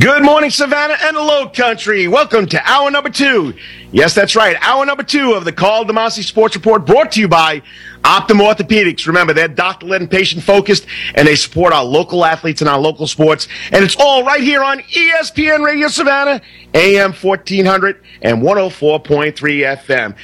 Good morning, Savannah and the Low Country. Welcome to hour number two. Yes, that's right. Hour number two of the Karl DeMasi Sports Report brought to you by Optim Orthopedics. Remember, they're doctor-led and patient-focused, and they support our local athletes and our local sports. And it's all right here on ESPN Radio Savannah, AM 1400 and 104.3 FM.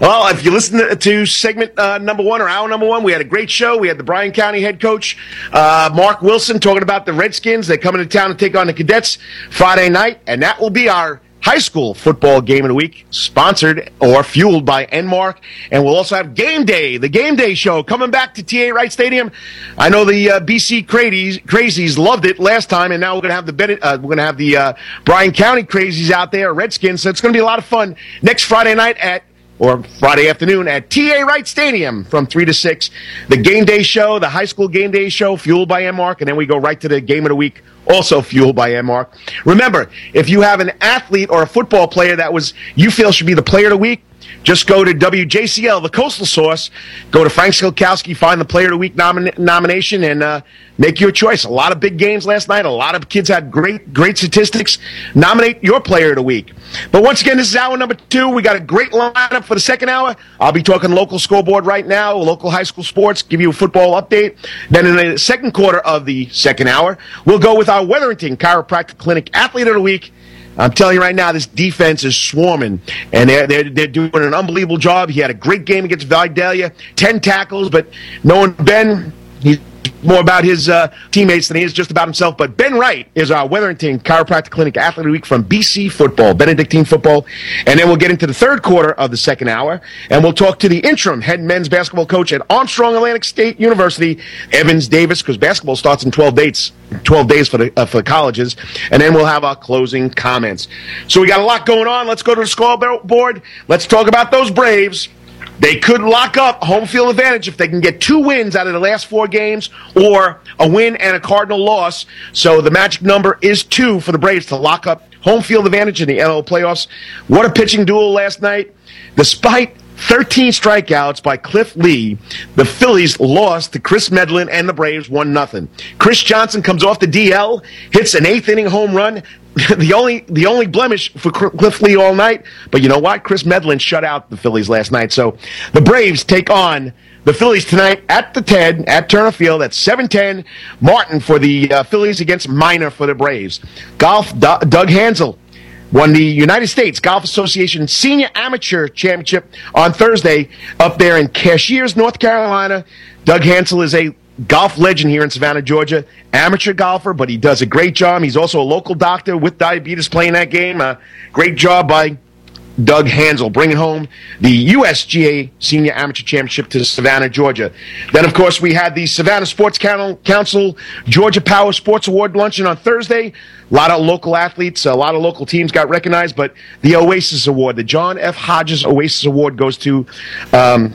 Well, if you listen to segment uh, number one or hour number one, we had a great show. We had the Bryan County head coach, uh, Mark Wilson, talking about the Redskins. They're coming to town to take on the Cadets Friday night, and that will be our high school football game of the week, sponsored or fueled by Enmark. And we'll also have Game Day, the Game Day show, coming back to TA Wright Stadium. I know the uh, BC Crazies, Crazies loved it last time, and now we're going to have the uh, we're going to have the uh, Bryan County Crazies out there, Redskins. So it's going to be a lot of fun next Friday night at or Friday afternoon at TA Wright Stadium from 3 to 6. The game day show, the high school game day show, fueled by Enmark, and then we go right to the game of the week also fueled by Enmark. Remember, if you have an athlete or a football player that was you feel should be the player of the week, just go to WJCL, the Coastal Source, go to Frank Skilkowski, find the Player of the Week nomin- nomination, and uh, make your choice. A lot of big games last night. A lot of kids had great, great statistics. Nominate your Player of the Week. But once again, this is hour number two. We got a great lineup for the second hour. I'll be talking local scoreboard right now, local high school sports, give you a football update. Then in the second quarter of the second hour, we'll go with our Wetherington Chiropractic Clinic Athlete of the Week. I'm telling you right now, this defense is swarming, and they're, they're, they're doing an unbelievable job. He had a great game against Vidalia, 10 tackles, but knowing Ben, he's more about his uh, teammates than he is just about himself. But Ben Wright is our Wetherington Chiropractic Clinic Athlete of the Week from BC Football, Benedictine Football. And then we'll get into the third quarter of the second hour, and we'll talk to the interim head men's basketball coach at Armstrong Atlantic State University, Evans Davis, because basketball starts in 12 dates. 12 days for the uh, for colleges, and then we'll have our closing comments. So we got a lot going on. Let's go to the scoreboard. Let's talk about those Braves. They could lock up home field advantage if they can get two wins out of the last four games or a win and a Cardinal loss. So the magic number is two for the Braves to lock up home field advantage in the NL playoffs. What a pitching duel last night. Despite 13 strikeouts by Cliff Lee. The Phillies lost to Kris Medlen and the Braves 1 nothing. Chris Johnson comes off the DL, hits an eighth inning home run. the only the only blemish for Cliff Lee all night, but you know what? Kris Medlen shut out the Phillies last night. So the Braves take on the Phillies tonight at the TED at Turner Field at 7:10. Martin for the uh, Phillies against Minor for the Braves. Golf. D- Doug Hanzel won the United States Golf Association Senior Amateur Championship on Thursday up there in Cashiers, North Carolina. Doug Hanzel is a golf legend here in Savannah, Georgia. Amateur golfer, but he does a great job. He's also a local doctor with diabetes playing that game. Uh, great job by Doug Hanzel, bringing home the USGA Senior Amateur Championship to Savannah, Georgia. Then, of course, we had the Savannah Sports Council Georgia Power Sports Award luncheon on Thursday. A lot of local athletes, a lot of local teams got recognized, but the Oasis Award, the John F. Hodges Oasis Award, goes to. Um,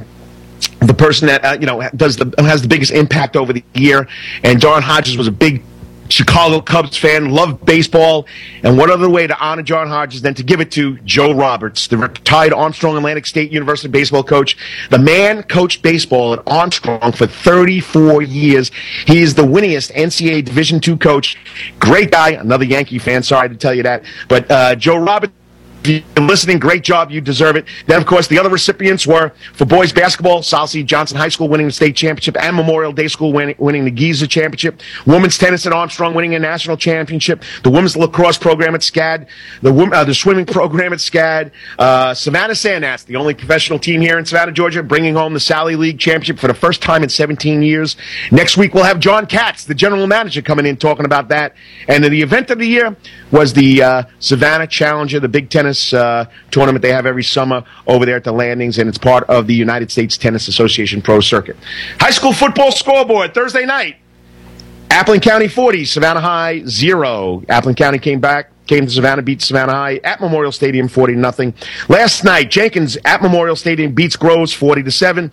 the person that uh, you know does the has the biggest impact over the year. And John Hodges was a big Chicago Cubs fan, loved baseball, and what other way to honor John Hodges than to give it to Joe Roberts, the retired Armstrong Atlantic State University baseball coach. The man coached baseball at Armstrong for 34 years. He is the winningest NCAA Division II coach. Great guy, another Yankee fan. Sorry to tell you that, but uh, Joe Roberts you're listening, great job. You deserve it. Then, of course, the other recipients were for boys basketball, South. Johnson High School winning the state championship and Memorial Day School winning, winning the GISA championship. Women's tennis at Armstrong winning a national championship. The women's lacrosse program at SCAD. The, uh, the swimming program at SCAD. Uh, Savannah Sand Gnats, the only professional team here in Savannah, Georgia, bringing home the Sally League championship for the first time in 17 years. Next week, we'll have John Katz, the general manager, coming in talking about that. And the event of the year was the uh, Savannah Challenger, the big tennis tennis uh, tournament they have every summer over there at the landings, and it's part of the United States Tennis Association Pro Circuit. High school football scoreboard Thursday night. Appling County 40, Savannah High 0. Appling County came back, came to Savannah, beat Savannah High at Memorial Stadium 40 nothing. Last night, Jenkins at Memorial Stadium beats Groves 40 to 7.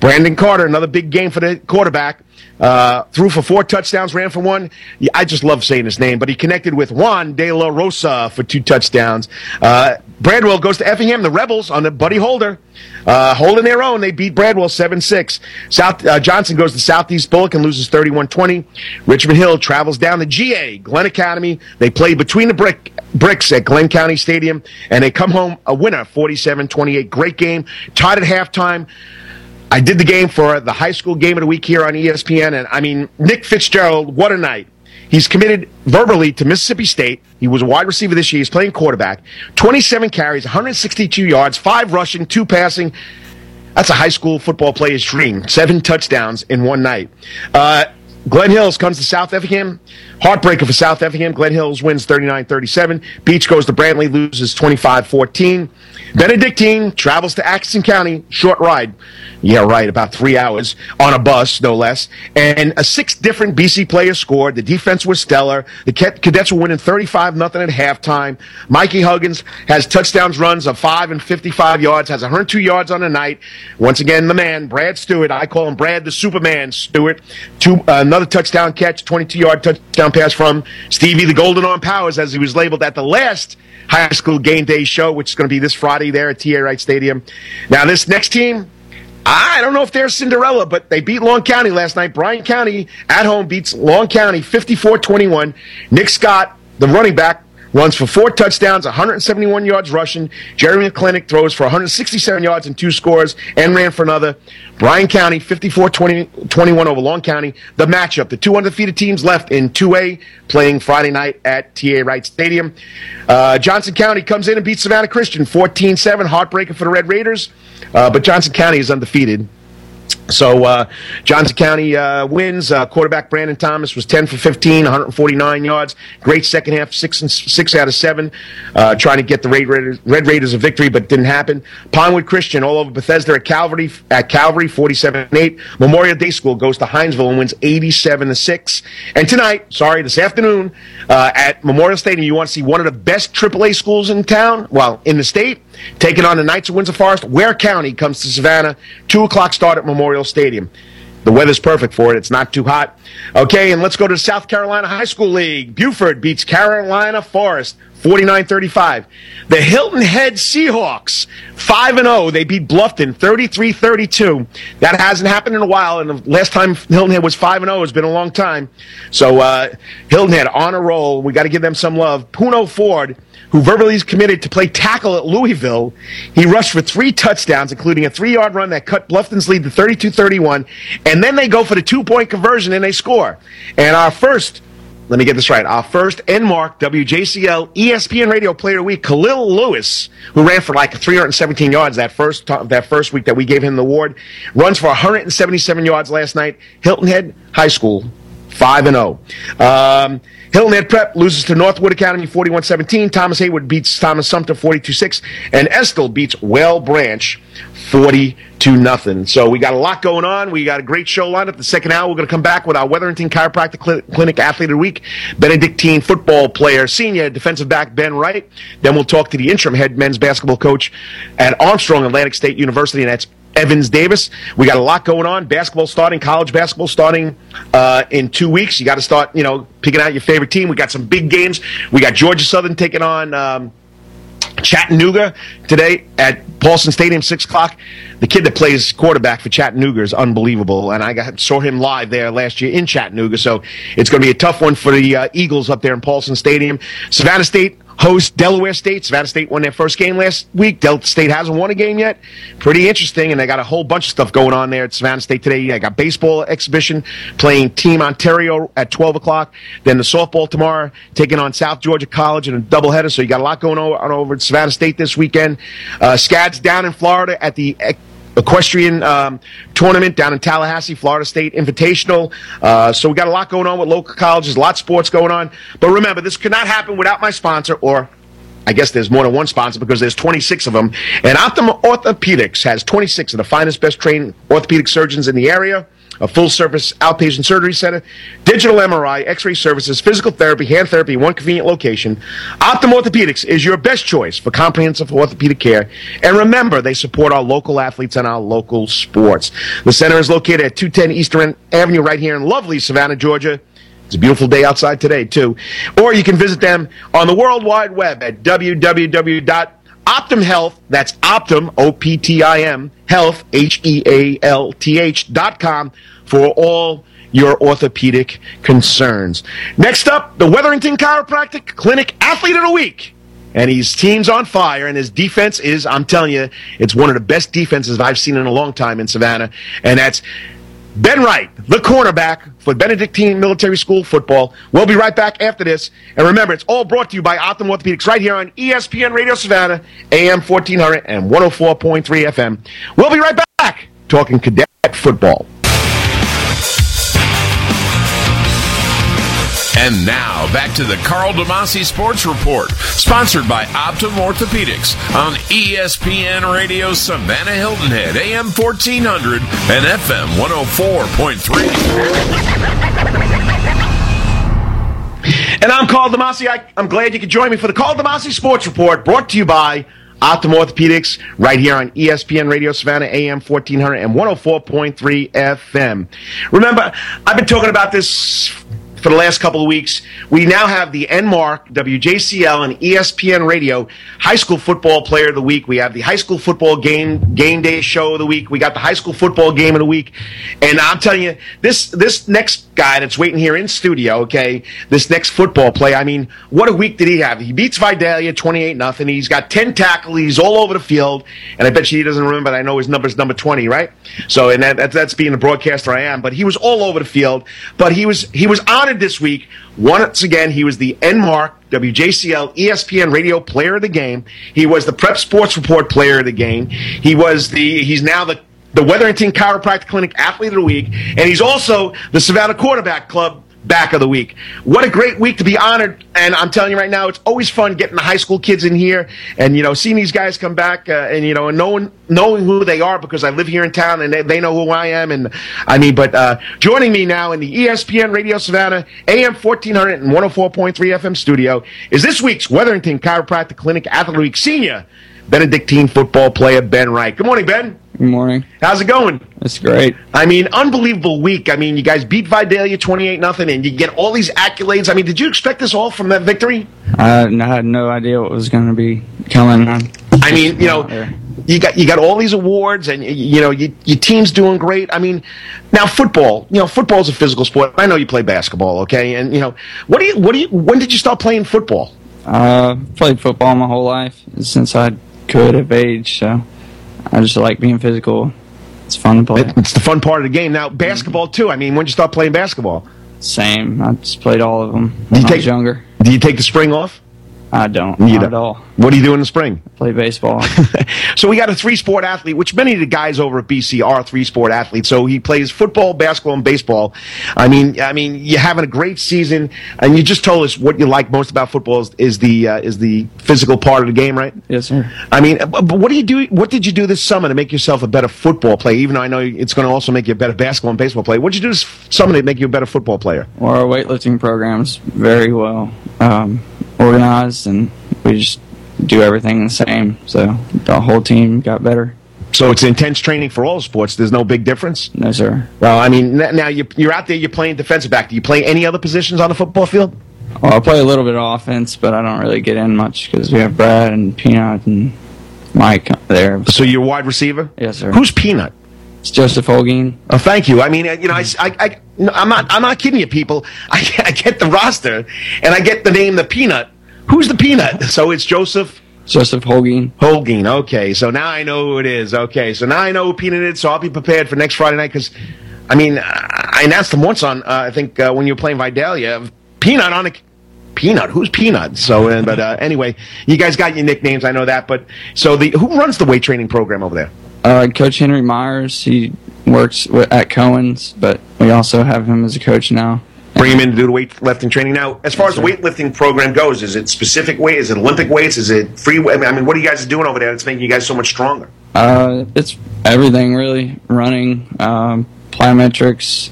Brandon Carter, another big game for the quarterback. Uh, threw for four touchdowns, ran for one. I just love saying his name, but he connected with Juan De La Rosa for two touchdowns. Uh, Bradwell goes to Effingham, the Rebels on the Buddy Holder. Uh, holding their own, they beat Bradwell 7-6. South uh, Johnson goes to Southeast Bulloch and loses 31-20. Richmond Hill travels down the GA, Glynn Academy. They play between the brick, bricks at Glynn County Stadium, and they come home a winner, 47-28. Great game. Tied at halftime. I did the game for the high school game of the week here on ESPN, and I mean, Nick Fitzgerald, what a night. He's committed verbally to Mississippi State. He was a wide receiver this year. He's playing quarterback. 27 carries, 162 yards, five rushing, two passing. That's a high school football player's dream. Seven touchdowns in one night. Uh, Glenn Hills comes to South Effingham. Heartbreaker for South Effingham. Glenn Hills wins 39 37. Beach goes to Brantley, loses 25 14. Benedictine travels to Atkinson County, short ride. Yeah, right, about three hours on a bus, no less. And a six different BC players scored. The defense was stellar. The cadets were winning 35 nothing at halftime. Mikey Huggins has touchdowns runs of five and 55 yards, has 102 yards on the night. Once again, the man, Brad Stewart. I call him Brad the Superman Stewart. Two, uh, another touchdown catch, 22 yard touchdown pass from Stevie the Golden Arm Powers, as he was labeled at the last high school game day show, which is going to be this Friday there at TA Wright Stadium. Now, this next team, I don't know if they're Cinderella, but they beat Long County last night. Bryan County at home beats Long County 54 21. Nick Scott, the running back, runs for four touchdowns, 171 yards rushing. Jeremy McClinic throws for 167 yards and two scores and ran for another. Bryan County 54 21 over Long County. The matchup, the two undefeated teams left in 2A playing Friday night at TA Wright Stadium. Uh, Johnson County comes in and beats Savannah Christian 14 7. Heartbreaker for the Red Raiders. Uh, but Johnson County is undefeated. So uh, Johnson County uh, wins. Uh, quarterback Brandon Thomas was 10 for 15, 149 yards. Great second half, six and six out of seven. Uh, trying to get the Red Raiders, Red Raiders a victory, but didn't happen. Pinewood Christian all over Bethesda at Calvary at Calvary 47-8. Memorial Day School goes to Hinesville and wins 87 to six. And tonight, sorry, this afternoon uh, at Memorial Stadium, you want to see one of the best AAA schools in town, well, in the state, taking on the Knights of Windsor Forest. Ware County comes to Savannah. Two o'clock start at Memorial Stadium. the weather's perfect for it. It's not too hot. Okay, and let's go to South Carolina High School League. Beaufort beats Carolina Forest 49-35. The Hilton Head Seahawks 5 and 0. They beat Bluffton 33-32. That hasn't happened in a while and the last time Hilton Head was 5 and 0 has been a long time. So uh, Hilton Head on a roll. We got to give them some love. Puno Ford who verbally is committed to play tackle at Louisville. He rushed for three touchdowns, including a three yard run that cut Bluffton's lead to 32 31. And then they go for the two point conversion and they score. And our first, let me get this right, our first Mark WJCL ESPN Radio Player of the Week, Khalil Lewis, who ran for like 317 yards that first, that first week that we gave him the award, runs for 177 yards last night, Hilton Head High School, 5 and 0. Hillnet Prep loses to Northwood Academy 41 17. Thomas Heyward beats Thomas Sumter 42 6. And Estill beats Whale Branch 42 nothing. So we got a lot going on. We got a great show lined up. The second hour, we're going to come back with our Wetherington Chiropractic Cl- Clinic Athlete of the Week, Benedictine football player, senior defensive back Ben Wright. Then we'll talk to the interim head men's basketball coach at Armstrong Atlantic State University, and that's Evans Davis. We got a lot going on. Basketball starting, college basketball starting uh, in two weeks. You got to start, you know, picking out your favorite team. We got some big games. We got Georgia Southern taking on. Um, Chattanooga today at Paulson Stadium, six o'clock. The kid that plays quarterback for Chattanooga is unbelievable, and I got, saw him live there last year in Chattanooga. So it's going to be a tough one for the uh, Eagles up there in Paulson Stadium. Savannah State host Delaware State. Savannah State won their first game last week. Delta State hasn't won a game yet. Pretty interesting, and they got a whole bunch of stuff going on there at Savannah State today. They got baseball exhibition playing Team Ontario at 12 o'clock. Then the softball tomorrow taking on South Georgia College in a doubleheader. So you got a lot going on over at Savannah State this weekend. Uh, Scads down in Florida at the equestrian um, tournament down in Tallahassee, Florida State Invitational. Uh, so we got a lot going on with local colleges, a lot of sports going on. But remember, this could not happen without my sponsor, or I guess there's more than one sponsor because there's 26 of them. And Optim Orthopedics has 26 of the finest, best trained orthopedic surgeons in the area a full service outpatient surgery center, digital MRI, x ray services, physical therapy, hand therapy, one convenient location. Optim Orthopedics is your best choice for comprehensive orthopedic care. And remember, they support our local athletes and our local sports. The center is located at 210 Eastern Avenue right here in lovely Savannah, Georgia. It's a beautiful day outside today, too. Or you can visit them on the World Wide Web at www Optim that's Optim, O P T I M, Health, H E A L T H dot com for all your orthopedic concerns. Next up, the Wetherington Chiropractic Clinic Athlete of the Week. And his team's on fire, and his defense is, I'm telling you, it's one of the best defenses I've seen in a long time in Savannah. And that's Ben Wright, the cornerback for Benedictine Military School football. We'll be right back after this. And remember, it's all brought to you by Optim Orthopedics right here on ESPN Radio Savannah, AM 1400 and 104.3 FM. We'll be right back talking cadet football. And now back to the Karl DeMasi Sports Report, sponsored by Optim Orthopedics on ESPN Radio Savannah Hilton Head, AM 1400 and FM 104.3. And I'm Karl DeMasi. I, am glad you could join me for the Karl DeMasi Sports Report, brought to you by Optim Orthopedics, right here on ESPN Radio Savannah, AM 1400 and 104.3 FM. Remember, I've been talking about this for the last couple of weeks. We now have the Enmark, WJCL, and ESPN Radio High School Football Player of the Week. We have the High School Football Game Game Day Show of the Week. We got the High School Football Game of the Week, and I'm telling you, this this next guy that's waiting here in studio, okay, this next football play. I mean, what a week did he have? He beats Vidalia 28 nothing. He's got 10 tackles. He's all over the field, and I bet you he doesn't remember. But I know his number's number 20, right? So, and that, that's being the broadcaster I am. But he was all over the field. But he was he was this week. Once again, he was the Enmark WJCL ESPN Radio Player of the Game. He was the Prep Sports Report Player of the Game. He was the he's now the the Wetherington Chiropractic Clinic Athlete of the Week, and he's also the Savannah Quarterback Club back of the week. What a great week to be honored. And I'm telling you right now, it's always fun getting the high school kids in here and, you know, seeing these guys come back uh, and, you know, and knowing, knowing who they are because I live here in town and they, they know who I am. And I mean, but uh, joining me now in the ESPN Radio Savannah AM 1400 and 104.3 FM studio is this week's Wetherington Chiropractic Clinic Athlete Week Senior Benedictine football player Ben Wright. Good morning, Ben. Good morning. How's it going? It's great. I mean, unbelievable week. I mean, you guys beat Vidalia 28 nothing, and you get all these accolades. I mean, did you expect this all from that victory? I had no idea what was going to be coming. on. I mean, you know, you got you got all these awards, and you know, you, your team's doing great. I mean, now football. You know, football's a physical sport. I know you play basketball, okay? And you know, what do you what do you when did you start playing football? Uh, played football my whole life since I could have age. So I just like being physical. It's fun to play. It's the fun part of the game. Now, basketball too. I mean, when did you start playing basketball? Same. I just played all of them when I was younger. Do you take the spring off? I don't. You not don't. at all. What do you do in the spring? Play baseball. so we got a three sport athlete, which many of the guys over at BC are three sport athletes. So he plays football, basketball, and baseball. I mean, I mean, you're having a great season, and you just told us what you like most about football is, is the uh, is the physical part of the game, right? yes, sir. I mean, but but what do you do? What did you do this summer to make yourself a better football player? Even though I know it's going to also make you a better basketball and baseball player. What did you do this summer to make you a better football player? Well, our weightlifting program's very well um, organized, and we just do everything the same. So the whole team got better. So it's intense training for all sports. There's no big difference. No, sir. Well, I mean, now you- you're out there. You're playing defensive back. Do you play any other positions on the football field? Well, I play a little bit of offense, but I don't really get in much because we have Brad and Peanut and Mike there. So you're wide receiver. Yes, sir. Who's Peanut? It's Joseph Holguin. Oh, thank you. I mean, uh, you know, I, I, I, no, I'm not, I'm not kidding you, people. I, I get the roster, and I get the name, the Peanut. Who's the Peanut? So it's Joseph Joseph Holguin. Holguin. Okay, so now I know who it is. Okay, so now I know who Peanut is. So I'll be prepared for next Friday night because, I mean, I announced him once on, uh, I think uh, when you were playing Vidalia, Peanut on the. Peanut, who's Peanut? So, uh, but uh, anyway, you guys got your nicknames. I know that. But so the who runs the weight training program over there? Uh, coach Henry Myers, he works at Cohen's, but we also have him as a coach now. bring him in to do the weightlifting training. Now, as far as the weightlifting program goes, is it specific weight? Is it Olympic weights? Is it free? weight? I mean, what are you guys doing over there that's making you guys so much stronger? Uh, it's everything really. Running, um, plyometrics,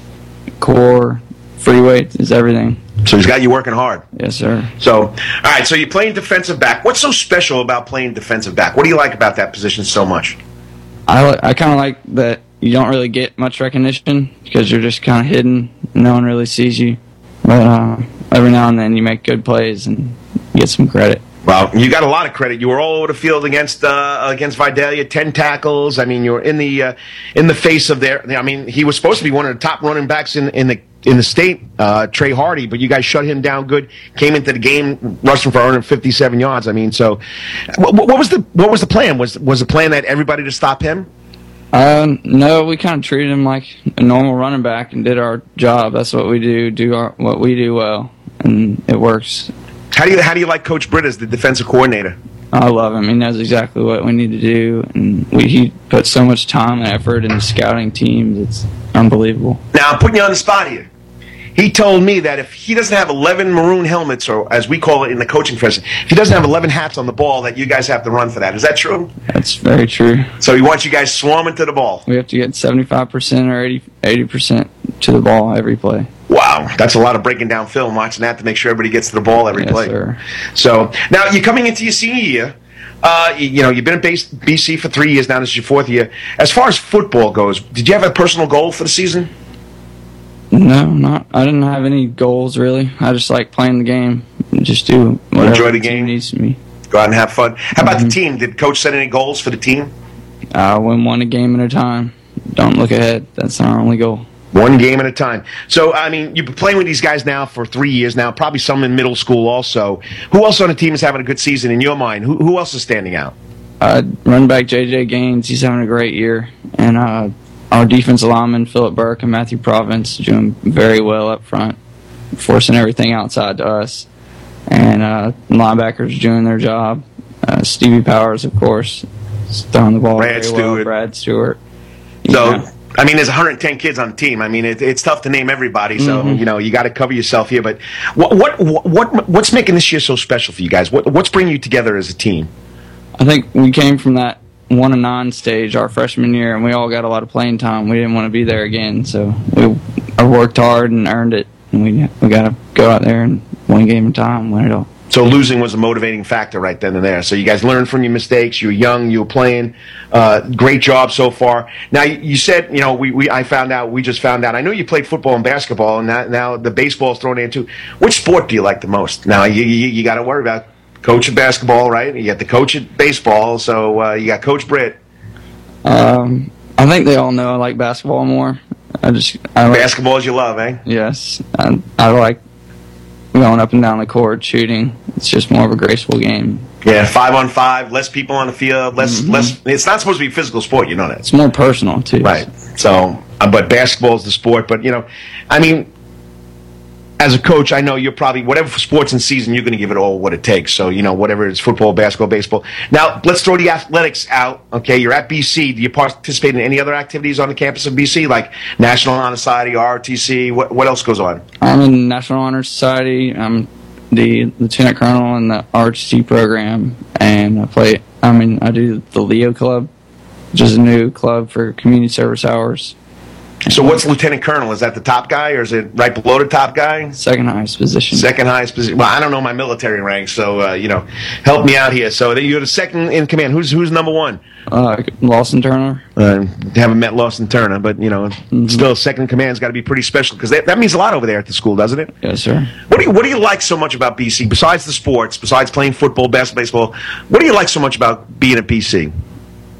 core, free weight is everything. So he's got you working hard. Yes, sir. So, all right. So you're playing defensive back. What's so special about playing defensive back? What do you like about that position so much? I, I kind of like that you don't really get much recognition because you're just kind of hidden. No one really sees you. But uh, every now and then you make good plays and get some credit. Well, you got a lot of credit. You were all over the field against uh, against Vidalia, ten tackles. I mean, you were in the uh, in the face of their. I mean, he was supposed to be one of the top running backs in in the in the state, uh, Trey Hardy, but you guys shut him down good. Came into the game rushing for 157 yards. I mean, so what, what was the what was the plan? Was was the plan that everybody to stop him? Uh, no, we kind of treated him like a normal running back and did our job. That's what we do. Do our, what we do well, and it works. How do you how do you like Coach Britt as the defensive coordinator? I love him. He knows exactly what we need to do, and we, he puts so much time and effort into scouting teams. It's unbelievable. Now I'm putting you on the spot here. He told me that if he doesn't have 11 maroon helmets, or as we call it in the coaching profession, if he doesn't have 11 hats on the ball, that you guys have to run for that. Is that true? That's very true. So he wants you guys swarming to the ball. We have to get 75% or 80, 80% to the ball every play. Wow, that's a lot of breaking down film, watching that to make sure everybody gets to the ball every Yes, play. sir. So now you're coming into your senior year. Uh, you, you know, you've been at base, BC for three years now. This is your fourth year. As far as football goes, did you have a personal goal for the season? No, not. I didn't have any goals really. I just like playing the game. Just do whatever Enjoy the game? needs me. Go out and have fun. How about the team? Did coach set any goals for the team? I win one a game at a time. Don't look ahead. That's our only goal. One game at a time. So, I mean, you've been playing with these guys now for three years now, probably some in middle school also. Who else on the team is having a good season in your mind? Who, who else is standing out? Uh, running back JJ Gaines, he's having a great year, and uh, our defensive linemen Philip Burke and Matthew Province doing very well up front, forcing everything outside to us, and uh, linebackers doing their job. Uh, Stevie Powers, of course, throwing the ball Brad very well. Stewart. Brad Stewart. So. I mean, there's 110 kids on the team. I mean, it, it's tough to name everybody. So, Mm-hmm. you know, you got to cover yourself here. But what, what, what, what's making this year so special for you guys? What, what's bringing you together as a team? I think we came from that one and nine stage our freshman year, and we all got a lot of playing time. We didn't want to be there again, so we I worked hard and earned it, and we we got to go out there and one game at a time, win it all. So losing was a motivating factor right then and there. So you guys learned from your mistakes. You were young. You were playing. Uh, great job so far. Now you said, you know, we, we I found out. We just found out. I know you played football and basketball, and now, now the baseball is thrown in too. Which sport do you like the most? Now you you, you got to worry about coach of basketball, right? You got the coach at baseball. So uh, you got Coach Britt. Um, I think they all know I like basketball more. I just I like, basketball is you love, eh? Yes, I, I like going up and down the court, shooting. It's just more of a graceful game. Yeah, five on five, less people on the field, less mm-hmm. less. It's not supposed to be a physical sport, you know that. It's more personal too. Right. So, uh, but basketball is the sport. But you know, I mean, as a coach, I know you're probably whatever sports and season, you're going to give it all what it takes. So you know, whatever it's football, basketball, baseball. Now let's throw the athletics out. Okay, you're at BC. Do you participate in any other activities on the campus of BC, like National Honor Society, ROTC? What what else goes on? I'm in National Honor Society. I'm the lieutenant colonel in the ROTC program, and I play. I mean, I do the Leo Club, which is a new club for community service hours. So what's lieutenant colonel? Is that the top guy, or is it right below the top guy? Second highest position. Second highest position. Well, I don't know my military rank, so uh, you know, help me out here. So you're the second in command. Who's who's number one? Uh, Lawson Turner. Uh, haven't met Lawson Turner, but you know, mm-hmm. still second command's got to be pretty special because that, that means a lot over there at the school, doesn't it? Yes, sir. What do you What do you like so much about BC besides the sports, besides playing football, basketball, baseball? What do you like so much about being at BC?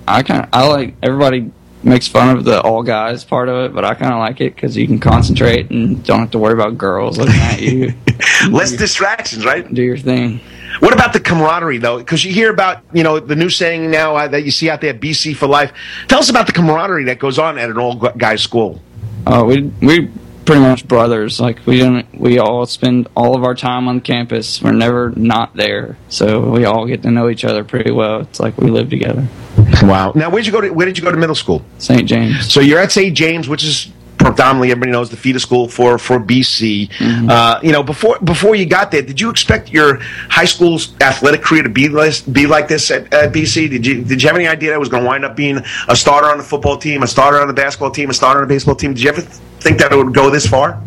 I kind I like everybody makes fun of the all guys part of it, but I kind of like it because you can concentrate and don't have to worry about girls looking at you. Less distractions, right? Do your thing. What about the camaraderie, though? Because you hear about, you know, the new saying now uh, that you see out there, BC for life. Tell us about the camaraderie that goes on at an all guys school. Oh, uh, we we pretty much brothers. Like we don't, we all spend all of our time on campus. We're never not there, so we all get to know each other pretty well. It's like we live together. Wow. Now, where'd you go to? Where did you go to middle school? St. James. So you're at St. James, which is predominantly everybody knows the feeder school for for BC. Mm-hmm. Uh, you know, before before you got there, did you expect your high school's athletic career to be this, be like this at, at, BC? Did you did you have any idea that it was going to wind up being a starter on the football team, a starter on the basketball team, a starter on the baseball team? Did you ever think that it would go this far?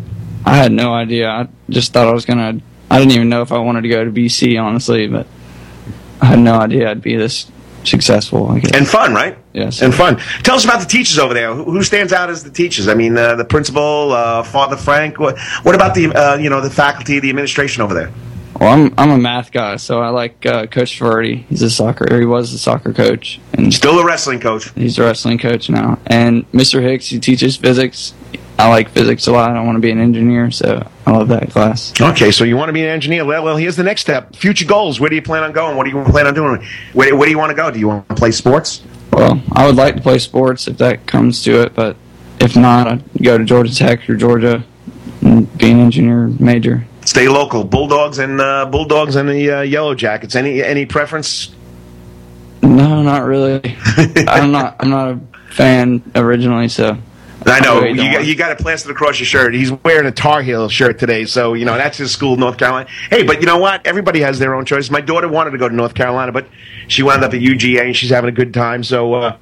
I had no idea. I just thought I was gonna. I didn't even know if I wanted to go to BC, honestly, but I had no idea I'd be this successful. And fun, right? Yes. And fun. Tell us about the teachers over there. Who, stands out as the teachers? I mean, uh, the principal, uh, Father Frank. What, what about the uh, you know the faculty, the administration over there? Well, I'm I'm a math guy, so I like uh, Coach Ferdy. He's a soccer. he was a soccer coach, and still a wrestling coach. He's a wrestling coach now. And Mr. Hicks, he teaches physics. I like physics a lot. I want to be an engineer, so I love that class. Okay, so you want to be an engineer. Well, well, here's the next step. Future goals. Where do you plan on going? What do you plan on doing? Where, where do you want to go? Do you want to play sports? Well, I would like to play sports if that comes to it, but if not, I'd go to Georgia Tech or Georgia and be an engineer major. Stay local. Bulldogs and uh, Bulldogs and the uh, Yellow Jackets. Any any preference? No, not really. I'm not. I'm not a fan originally, so I know you got, you got it plastered across your shirt. He's wearing a Tar Heel shirt today, so you know that's his school, North Carolina. Hey, but you know what? Everybody has their own choice. My daughter wanted to go to North Carolina, but she wound up at UGA and she's having a good time. So uh,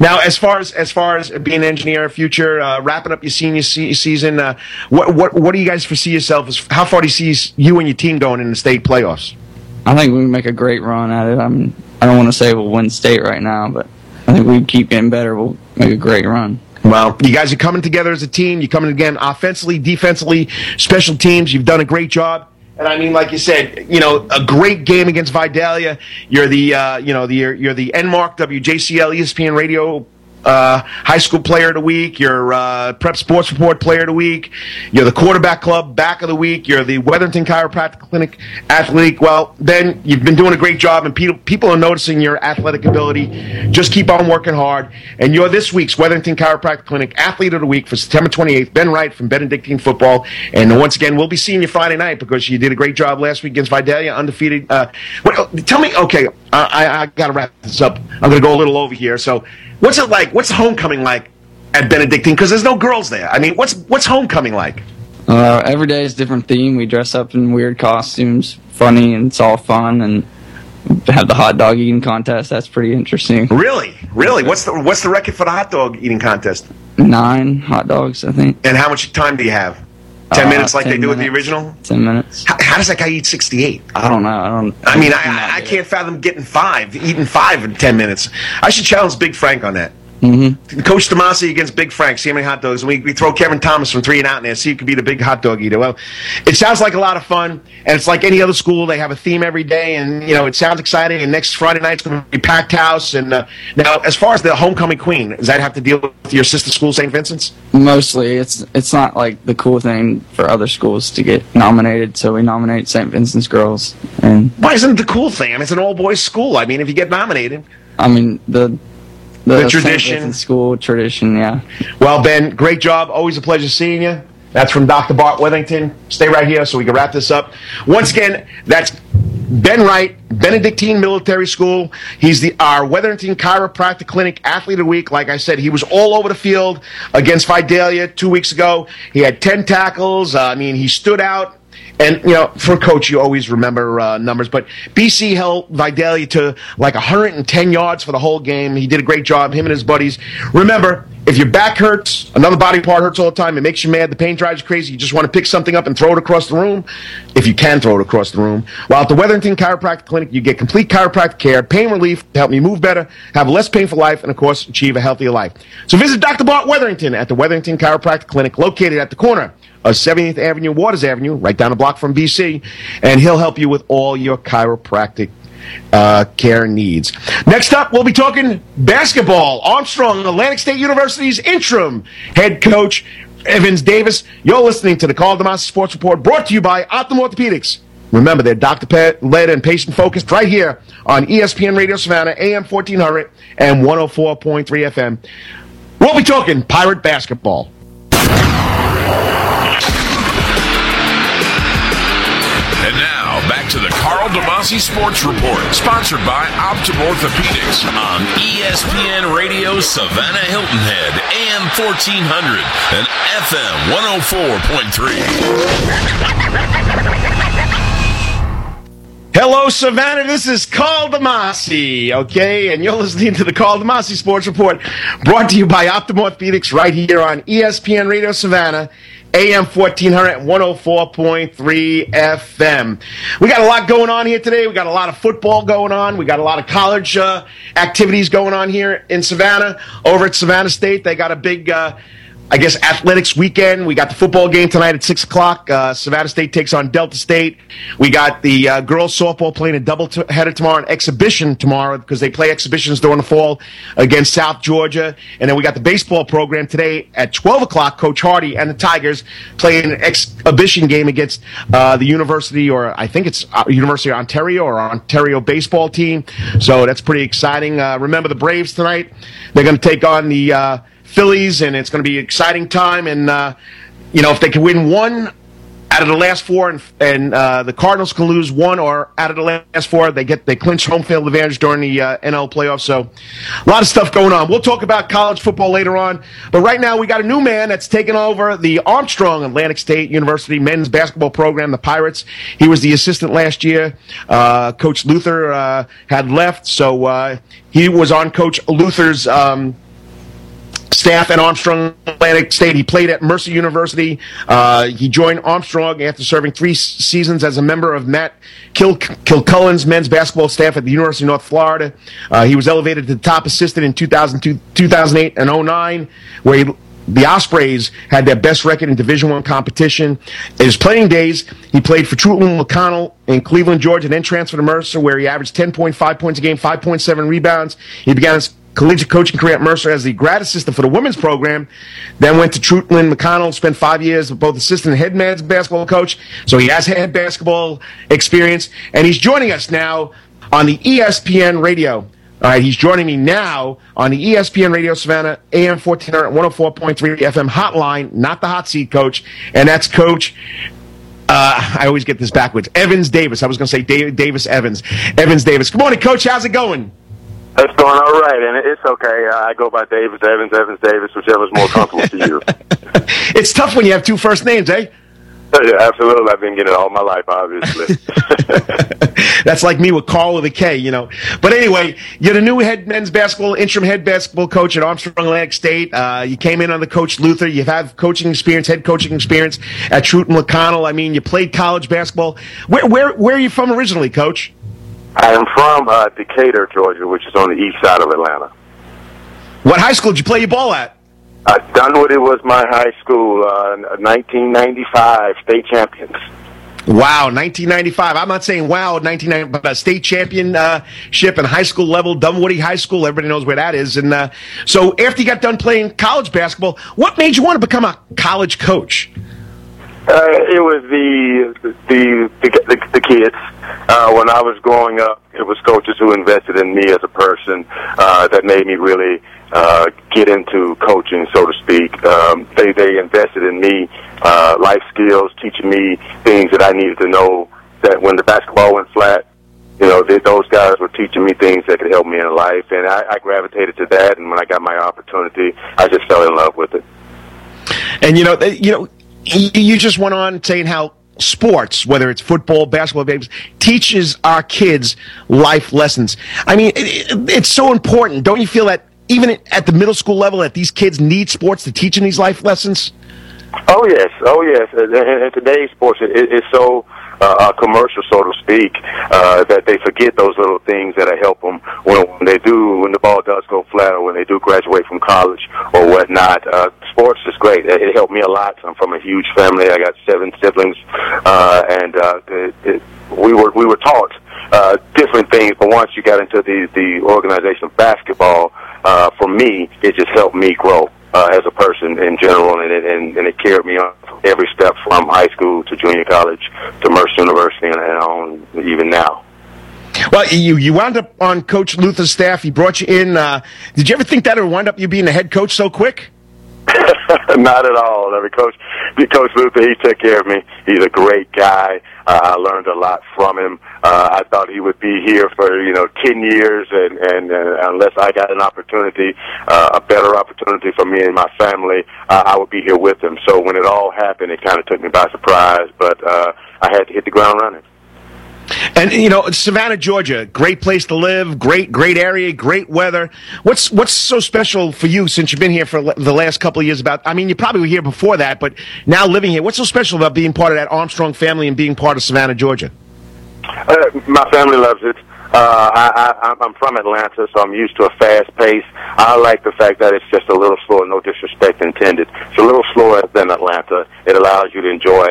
now, as far as as far as being an engineer, future uh, wrapping up your senior se- season, uh, what what what do you guys foresee yourself? As, how far do you see you and your team going in the state playoffs? I think we make a great run at it. I'm I don't want to say we'll win state right now, but I think we keep getting better. We'll make a great run. Well, you guys are coming together as a team. You're coming again offensively, defensively, special teams. You've done a great job. And I mean, like you said, you know, a great game against Vidalia. You're the, uh, you know, the you're, the Enmark WJCL ESPN Radio uh, high school player of the week. You're uh, prep sports report player of the week. You're the quarterback club back of the week. You're the Wetherington Chiropractic Clinic athlete. Well, then you've been doing a great job, and people people are noticing your athletic ability. Just keep on working hard. And you're this week's Wetherington Chiropractic Clinic athlete of the week for September 28th. Ben Wright from Benedictine Football. And once again, we'll be seeing you Friday night because you did a great job last week against Vidalia, undefeated. Uh, well, tell me, okay, I, I, I got to wrap this up. I'm going to go a little over here. So What's it like? What's homecoming like at Benedictine? Because there's no girls there. I mean, what's what's homecoming like? Uh, every day is different theme. We dress up in weird costumes, funny, and it's all fun. And have the hot dog eating contest. That's pretty interesting. Really, really. What's the what's the record for the hot dog eating contest? Nine hot dogs, I think. And how much time do you have? Ten Uh, minutes like 10 they do with the original? Ten minutes. How, how does that guy eat 68? I don't know. I don't. I mean, I'm I, I can't fathom getting five, eating five in 10 minutes. I should challenge Big Frank on that. Mm-hmm. Coach DeMasi against Big Frank. See how many hot dogs. We, we throw Kevin Thomas from three and out in there. See who could be the big hot dog eater. Well, it sounds like a lot of fun, and it's like any other school. They have a theme every day, and you know it sounds exciting. And next Friday night's going to be packed house. And uh, now, as far as the homecoming queen, does that have to deal with your sister school, St. Vincent's? Mostly, it's it's not like the cool thing for other schools to get nominated. So we nominate St. Vincent's girls, and Why isn't it the cool thing? I mean, it's an all boys school. I mean, if you get nominated. I mean the The St. tradition. School tradition. Yeah. Well, Ben, great job. Always a pleasure seeing you. That's from Dr. Bart Wetherington. Stay right here so we can wrap this up. Once again, that's Ben Wright, Benedictine Military School. He's the our Wetherington Chiropractic Clinic Athlete of the Week. Like I said, he was all over the field against Vidalia two weeks ago. He had 10 tackles. Uh, I mean, he stood out. And you know, for coach, you always remember uh, numbers. But BC held Vidalia to like 110 yards for the whole game. He did a great job. Him and his buddies. Remember, if your back hurts, another body part hurts all the time. It makes you mad. The pain drives you crazy. You just want to pick something up and throw it across the room, if you can throw it across the room. While at the Wetherington Chiropractic Clinic, you get complete chiropractic care, pain relief to help you move better, have a less painful life, and of course, achieve a healthier life. So visit Dr. Bart Wetherington at the Wetherington Chiropractic Clinic, located at the corner of 70th Avenue, Waters Avenue, right down the block from BC, and he'll help you with all your chiropractic uh, care needs. Next up, we'll be talking basketball. Armstrong, Atlantic State University's interim head coach, Evans Davis. You're listening to the Karl DeMasi Sports Report, brought to you by Optim Orthopedics. Remember, they're doctor led and patient focused right here on ESPN Radio Savannah, AM 1400 and 104.3 FM. We'll be talking pirate basketball. To the Karl DeMasi Sports Report, sponsored by Optim Orthopedics on ESPN Radio Savannah Hilton Head, AM 1400 and FM 104.3. Hello, Savannah. This is Karl DeMasi, okay? And you're listening to the Karl DeMasi Sports Report, brought to you by Optim Orthopedics right here on ESPN Radio Savannah, AM 1400 104.3 FM. We got a lot going on here today. We got a lot of football going on. We got a lot of college uh, activities going on here in Savannah. Over at Savannah State, they got a big. Uh, I guess athletics weekend. We got the football game tonight at six o'clock. Uh, Savannah State takes on Delta State. We got the uh, girls softball playing a double t- header tomorrow, an exhibition tomorrow because they play exhibitions during the fall against South Georgia. And then we got the baseball program today at twelve o'clock. Coach Hardy and the Tigers playing an exhibition game against uh, the University, or I think it's uh, University of Ontario or Ontario baseball team. So that's pretty exciting. Uh, remember the Braves tonight? They're going to take on the. Phillies, and it's going to be an exciting time. And uh, you know, if they can win one out of the last four, and, and uh, the Cardinals can lose one or out of the last four, they get they clinch home field advantage during the uh, NL playoffs. So, a lot of stuff going on. We'll talk about college football later on, but right now we got a new man that's taken over the Armstrong Atlantic State University men's basketball program, the Pirates. He was the assistant last year. Uh, Coach Luther uh, had left, so uh, he was on Coach Luther's. Um, staff at Armstrong Atlantic State. He played at Mercer University. Uh, he joined Armstrong after serving three seasons as a member of Matt Kil- Kilcullen's men's basketball staff at the University of North Florida. Uh, he was elevated to the top assistant in 2002, 2008 and 09, where he the Ospreys had their best record in Division One competition. In his playing days, he played for Truett McConnell in Cleveland, Georgia, and then transferred to Mercer, where he averaged 10.5 points a game, 5.7 rebounds. He began his collegiate coaching career at Mercer as the grad assistant for the women's program. Then went to Truett McConnell, spent five years both assistant and head men's basketball coach. So he has head basketball experience, and he's joining us now on the ESPN radio. All right, he's joining me now on the ESPN Radio Savannah AM 1400 104.3 FM hotline, not the hot seat coach, and that's Coach. Uh, I always get this backwards. Evans Davis. I was going to say Davis Evans. Evans Davis. Good morning, Coach. How's it going? That's going all right, and it's okay. Uh, I go by Davis, Evans, Evans, Davis, whichever's more comfortable to you. It's tough when you have two first names, eh? Yeah, absolutely. I've been getting it all my life, obviously. That's like me with Karl with a K, you know. But anyway, you're the new head men's basketball, interim head basketball coach at Armstrong Atlantic State. Uh, you came in on the coach Luther. You have coaching experience, head coaching experience at Truett McConnell. I mean, you played college basketball. Where, where, where are you from originally, coach? I am from uh, Decatur, Georgia, which is on the east side of Atlanta. What high school did you play your ball at? Uh, Dunwoody was my high school, uh, 1995 state champions. Wow, 1995. I'm not saying wow, 1990, but a state championship and high school level, Dunwoody High School. Everybody knows where that is. And uh, so, after you got done playing college basketball, what made you want to become a college coach? Uh, it was the the the, the, the kids. Uh, when I was growing up, it was coaches who invested in me as a person uh, that made me really uh, get into coaching, so to speak. Um, they they invested in me, uh, life skills, teaching me things that I needed to know. That when the basketball went flat, you know, they, those guys were teaching me things that could help me in life, and I, I gravitated to that. And when I got my opportunity, I just fell in love with it. And you know, you know, you just went on saying how sports, whether it's football, basketball, games, teaches our kids life lessons. I mean, it, it, it's so important. Don't you feel that even at the middle school level, that these kids need sports to teach them these life lessons? Oh yes, oh yes. And, and, and today's sports it, so uh, commercial, so to speak, uh, that they forget those little things that help them when, when they do, when the ball does go flat, or when they do graduate from college or whatnot. Uh, sports is great. It, it helped me a lot. I'm from a huge family. I got seven siblings, uh, and uh, it, it, we were we were taught uh, different things. But once you got into the the organization of basketball, uh, for me, it just helped me grow uh, as a person in general, and it, and, and it carried me on every step from high school to junior college to Mercer University and, and on even now. Well, you you wound up on Coach Luther's staff. He brought you in. Uh, did you ever think that it would wind up you being the head coach so quick? Not at all. I mean, Coach, Coach Luther, he took care of me. He's a great guy. Uh, I learned a lot from him. Uh, I thought he would be here for you know ten years, and and uh, unless I got an opportunity, uh, a better opportunity for me and my family, uh, I would be here with him. So when it all happened, it kind of took me by surprise, but uh, I had to hit the ground running. And you know, Savannah, Georgia, great place to live, great great area, great weather. What's what's so special for you since you've been here for the last couple of years? About, I mean, you probably were here before that, but now living here, what's so special about being part of that Armstrong family and being part of Savannah, Georgia? Uh, my family loves it. Uh, I, I, I'm from Atlanta, so I'm used to a fast pace. I like the fact that it's just a little slower, no disrespect intended. It's a little slower than Atlanta. It allows you to enjoy.